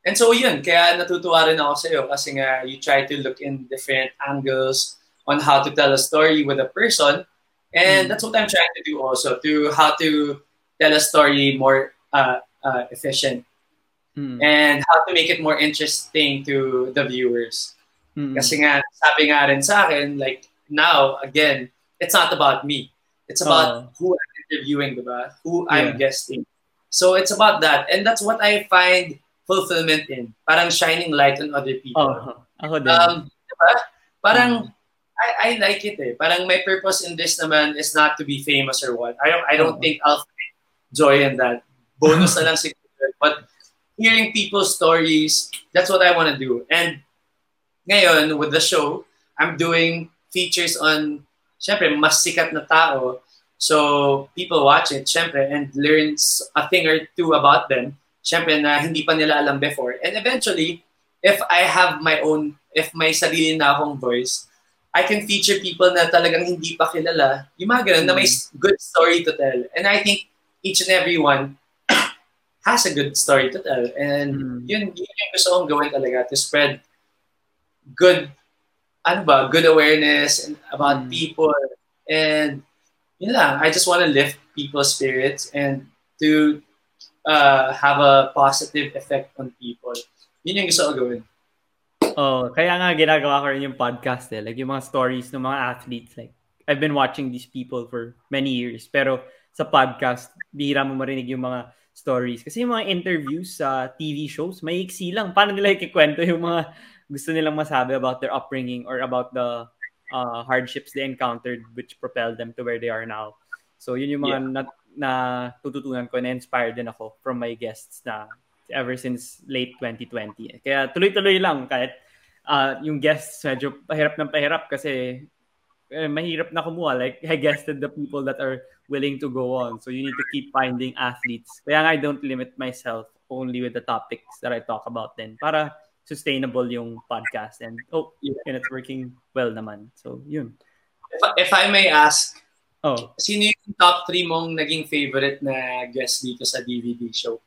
And so yun, kaya natutuwa rin ako sa'yo kasi nga you try to look in different angles on how to tell a story with a person. And Mm. that's what I'm trying to do also, to how to tell a story more uh, uh, efficient Mm. and how to make it more interesting to the viewers. Mm. Kasi nga, sabi nga rin sa akin, like, now, again, it's not about me. It's about who I'm interviewing, diba? Who I'm guesting. So it's about that. And that's what I find fulfillment in. Parang shining light on other people. Oh, ako din. Um, diba? Parang, Mm. I, I like it eh. Parang my purpose in this naman is not to be famous or what. I don't, I don't think I'll find joy in that. Bonus na lang siguro. But hearing people's stories, that's what I want to do. And ngayon, with the show, I'm doing features on, syempre, mas sikat na tao. So, people watch it, syempre, and learns a thing or two about them. Syempre, na hindi pa nila alam before. And eventually, if I have my own, if may sarili na akong voice, I can feature people na talagang hindi pa kilala. Yung mga ganun, na may s- good story to tell. And I think each and every one has a good story to tell. And Mm. yun, yun yung gusto kong gawin talaga, to spread good, ano ba, good awareness and about Mm. people. And yun lang, I just want to lift people's spirits and to uh, have a positive effect on people. Yun yung gusto ko gawin. Oh, kaya nga ginagawa ko rin yung podcast eh. Like yung mga stories ng mga athletes. Like, I've been watching these people for many years. Pero sa podcast, bihira mo marinig yung mga stories. Kasi yung mga interviews sa TV shows, may iksi lang. Paano nila ikikwento yung mga gusto nilang masabi about their upbringing or about the uh, hardships they encountered which propelled them to where they are now. So yun yung mga na, na tututunan ko na inspired din ako from my guests na ever since late 2020. eh. Kaya tuloy-tuloy lang kahit uh, yung guests medyo pahirap ng pahirap kasi eh, mahirap na kumuha. Like, I guested the people that are willing to go on. So you need to keep finding athletes. Kaya nga I don't limit myself only with the topics that I talk about then para sustainable yung podcast. And oh, and it's working well naman. So yun. If, if I may ask, Oh, sino yung top 3 mong naging favorite na guest dito sa DVD show?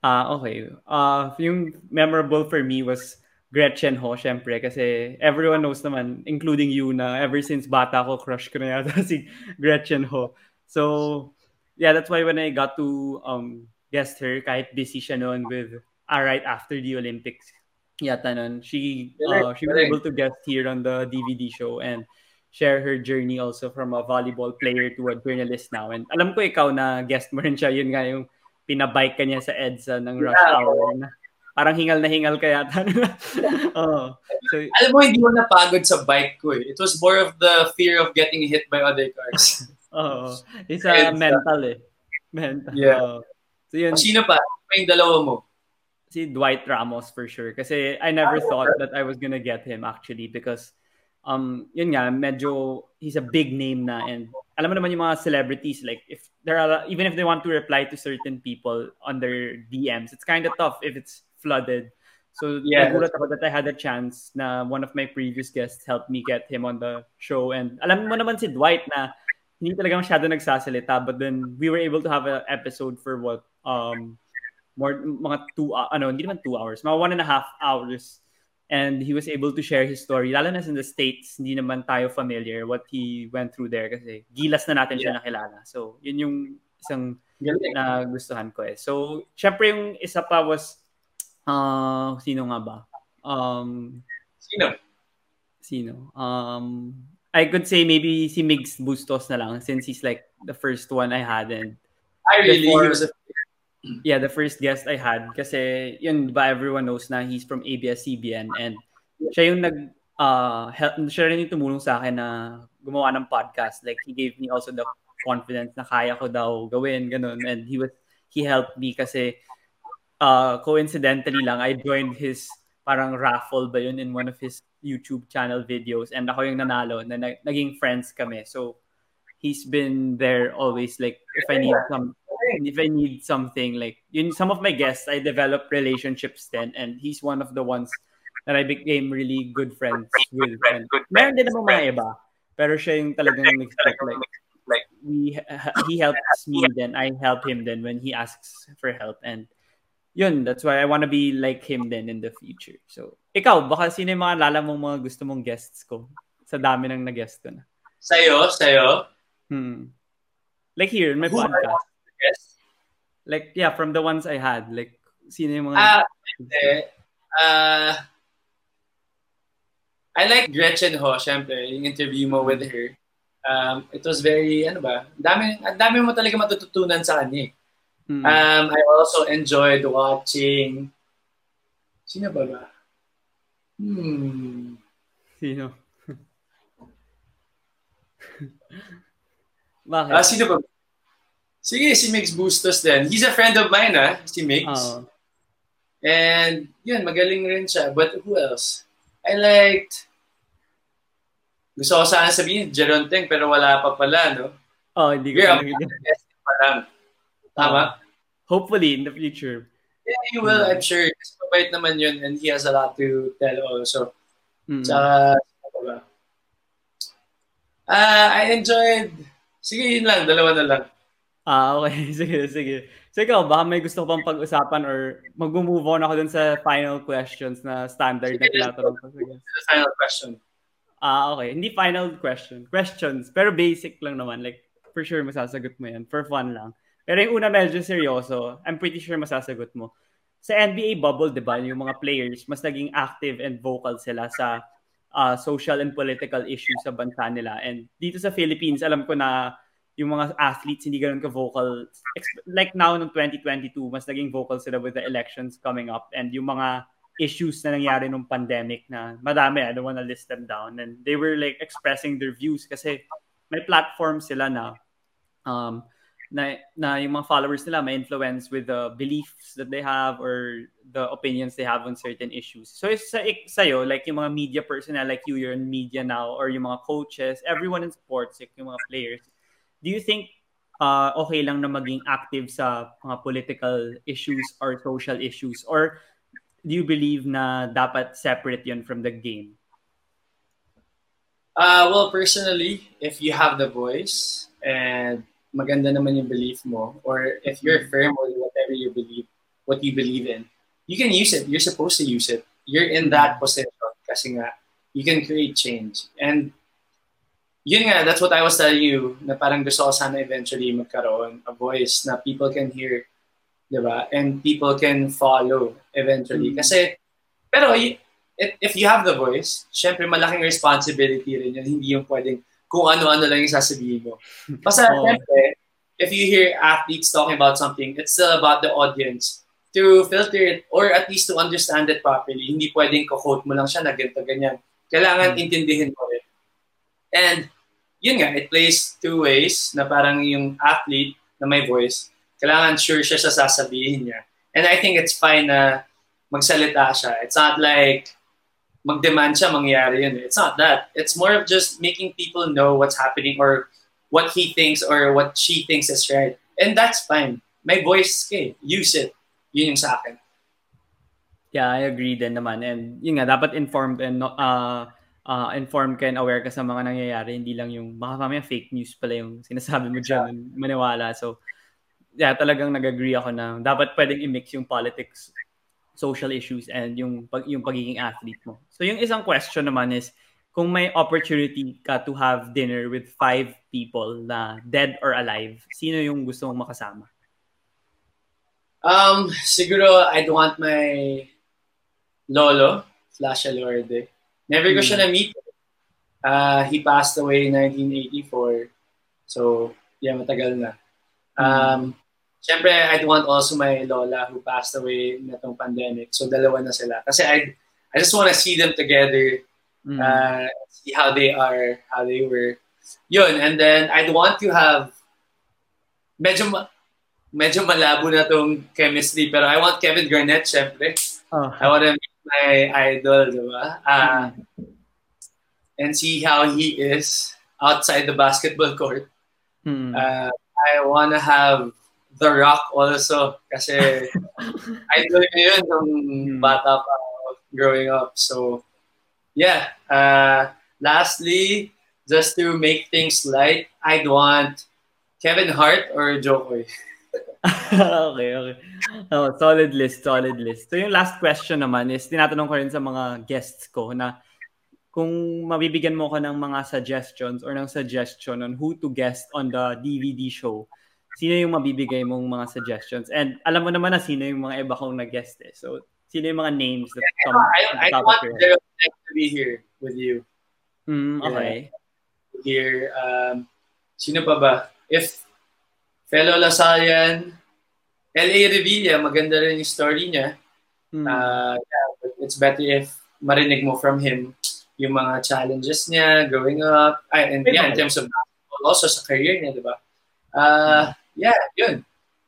Ah, okay. Uh, yung memorable for me was Gretchen Ho, syempre, kasi everyone knows naman, including you, na ever since bata ko, crush ko na yata si Gretchen Ho. So, yeah, that's why when I got to um, guest her, kahit busy siya noon with uh, right after the Olympics, yata nun, she, uh, she was able to guest here on the DVD show and share her journey also from a volleyball player to a journalist now. And alam ko ikaw na guest mo rin siya, yun nga yung pinabike ka niya sa EDSA ng rush Yeah. hour. Na, parang hingal na hingal ka yata. oh. So, Alam mo, hindi mo napagod sa bike ko eh. It was more of the fear of getting hit by other cars. oh. It's a EDSA. mental eh. Mental. Yeah. Oo. So yun, Sino pa? Sino pa yung dalawa mo? Si Dwight Ramos for sure. Kasi I never thought that I was gonna get him actually because um yun nga medyo he's a big name na and alam mo naman yung mga celebrities like if there are even if they want to reply to certain people on their DMs it's kind of tough if it's flooded. So Yeah, nagulat ako that I had a chance na one of my previous guests helped me get him on the show and alam mo naman si Dwight na hindi talaga masyado nagsasalita but then we were able to have an episode for what um more mga two uh, ano hindi naman two hours mga one and a half hours. And he was able to share his story lalo na in the states hindi naman tayo familiar what he went through there kasi gilas na natin siya nakilala. So yun yung isang Galing. na gustuhan ko eh. So syempre yung isa pa was uh, sino nga ba? Um Sino? sino? Um I could say maybe si Migs Bustos na lang since he's like the first one I had and I really, Before- he was a, yeah, the first guest I had kasi yun ba everyone knows na he's from ABS-CBN and siya yung nag uh, help, siya rin yung tumulong sa akin na gumawa ng podcast. Like he gave me also the confidence na kaya ko daw gawin ganun and he was he helped me kasi uh, coincidentally lang I joined his parang raffle ba yun in one of his YouTube channel videos and ako yung nanalo na nag- naging friends kami. So he's been there always like if I need some if I need something like yun some of my guests I developed relationships then and he's one of the ones that I became really good friends with and meron din naman mga iba pero siya yung talagang nag-step like like we he helps me then I help him then when he asks for help and yun, that's why I wanna be like him then in the future. So, ikaw, baka sino yung mga lala mong mga gusto mong guests ko? Sa dami ng nag-guest ko na. Sa'yo? Sa'yo? Hmm. Like here, in my Who podcast. The guests? Like, yeah, from the ones I had. Like, sino yung mga... Ah, hindi. Uh, I like Gretchen Ho, syempre, yung interview mo with her. Um, it was very, ano ba, ang dami, ang dami mo talaga matututunan sa kanya. Hmm. Um, I also enjoyed watching, sino ba ba? Hmm. sino? Bakit? Ah, sino ba? Sige, si Mix Bustos din. He's a friend of mine, ah, si Mix. Oo. And yun, magaling rin siya. But who else? I liked, gusto ko sana sabihin, Jeron Teng, pero wala pa pala, no? Oh, hindi ko guest pa lang. Tama? Hopefully, in the future. Yeah, you will, I'm sure. Kasi mabait naman yun and he has a lot to tell also. Mm. Tsaka? Ah, I enjoyed, sige yun lang, dalawa na lang. Ah, okay. Sige, sige. So ikaw, baka may gusto ko pang pag-usapan or mag-move on ako dun sa final questions na standard na Sige, tinatanong ko. Sige. Final question. Ah, okay. Hindi final question. Questions. Pero basic lang naman. Like, for sure masasagot mo yan. For fun lang. Pero yung una medyo seryoso, I'm pretty sure masasagot mo. Sa NBA bubble, di ba, yung mga players, mas naging active and vocal sila sa ah, social and political issues sa bansa nila. And dito sa Philippines, alam ko na yung mga athletes hindi ganoon ka-vocal. Ex- Like now, noong 2022, mas naging vocal sila with the elections coming up and yung mga issues na nangyari nung pandemic na madami, I don't wanna list them down. And they were like expressing their views kasi may platform sila na um, na, na yung mga followers nila may influence with the beliefs that they have or the opinions they have on certain issues. So sa sa'yo, like yung mga media personnel like you, you're in media now, or yung mga coaches, everyone in sports, like yung mga players, do you think uh, okay lang na maging active sa mga political issues or social issues? Or do you believe na dapat separate yun from the game? Uh, well, personally, if you have the voice and maganda naman yung belief mo, or if you're firm with whatever you believe, what you believe in, you can use it. You're supposed to use it. You're in that position kasi nga, you can create change. And yun nga, that's what I was telling you, na parang gusto ko sana eventually magkaroon a voice na people can hear, di ba? And people can follow eventually. Mm. Kasi, pero if, if you have the voice, syempre malaking responsibility rin yun. Hindi yung pwedeng kung ano-ano lang yung sasabihin mo. Basta, Oo. syempre, if you hear athletes talking about something, it's still about the audience to filter it or at least to understand it properly. Hindi pwedeng ko-quote mo lang siya na ganito, ganyan. Kailangan Mm. intindihin mo rin. And, yun nga, it plays two ways na parang yung athlete na may voice, kailangan sure siya sa sasabihin niya. And I think it's fine na magsalita siya. It's not like mag-demand siya, mangyari yun. It's not that. It's more of just making people know what's happening or what he thinks or what she thinks is right. And that's fine. May voice ka eh. Use it. Yun yung sa akin. Yeah, I agree din naman. And yun nga, dapat informed and uh, uh, informed ka and aware ka sa mga nangyayari. Hindi lang yung, baka mamaya fake news pala yung sinasabi mo dyan, maniwala. So, yeah, talagang nag-agree ako na dapat pwedeng i-mix yung politics, social issues, and yung, pag, yung pagiging athlete mo. So, yung isang question naman is, kung may opportunity ka to have dinner with five people na dead or alive, sino yung gusto mong makasama? Um, siguro, I'd want my lolo, Flash Alorde. Never ko siya na-meet. Uh, he passed away in 1984. So, yeah, matagal na. Um, Siyempre, I'd want also my lola who passed away na itong pandemic. So, dalawa na sila. Kasi I I just want to see them together, Mm. uh, see how they are, how they were. Yun, and then I'd want to have medyo ma- medyo malabo na tong chemistry, pero I want Kevin Garnett, syempre. Oh. I want meet my idol, di ba? Uh, and see how he is outside the basketball court. Mm. Uh, I want to have The Rock also kasi idol ko yun nung Hmm. bata pa growing up. So, yeah. Uh, lastly, just to make things light, I'd want Kevin Hart or Jokoy. okay, okay. Oh, solid list, solid list. So yung last question naman is, tinatanong ko rin sa mga guests ko na kung mabibigyan mo ko ng mga suggestions or ng suggestion on who to guest on the DVD show, sino yung mabibigay mong mga suggestions? And alam mo naman na sino yung mga iba kong nag-guest eh. So, sino yung mga names that come I, I, I want Gerald to be here with you. Mm, okay. Yeah. Here, um, sino pa ba? If fellow Lasallian, L.A. Revilla, maganda rin yung story niya. Mm. Uh, yeah, but it's better if marinig mo from him yung mga challenges niya growing up. Ay, and yeah, in terms of basketball, also sa career niya, di ba? Uh, yeah, yun.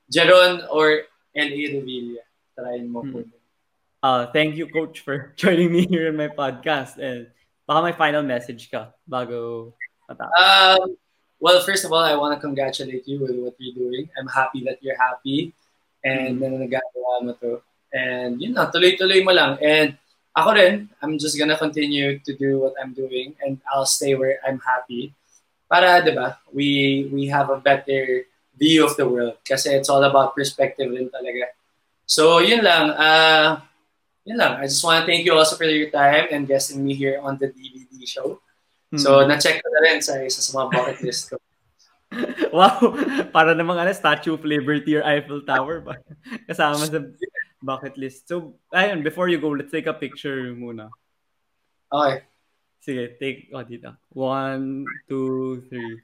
Jeron or L.A. Revilla. Try mo po. Uh, thank you, Coach, for joining me here in my podcast. And baka may final message ka bago matapos. Um, well, first of all, I want to congratulate you with what you're doing. I'm happy that you're happy and mm-hmm. na nagagawa mo to. And yun na, tuloy-tuloy mo lang. And ako rin, I'm just gonna continue to do what I'm doing and I'll stay where I'm happy. Para, di ba, we, we have a better view of the world. Kasi it's all about perspective rin talaga. So, yun lang. Uh, yun lang. I just want to thank you also for your time and guesting me here on the DVD show. Hmm. So, na-check ko na rin sa isa sa mga bucket list ko. wow! Para namang ano, Statue of Liberty or Eiffel Tower ba? Kasama sa bucket list. So, ayun, before you go, let's take a picture muna. Okay. Sige, take, oh, dito. One, two, three.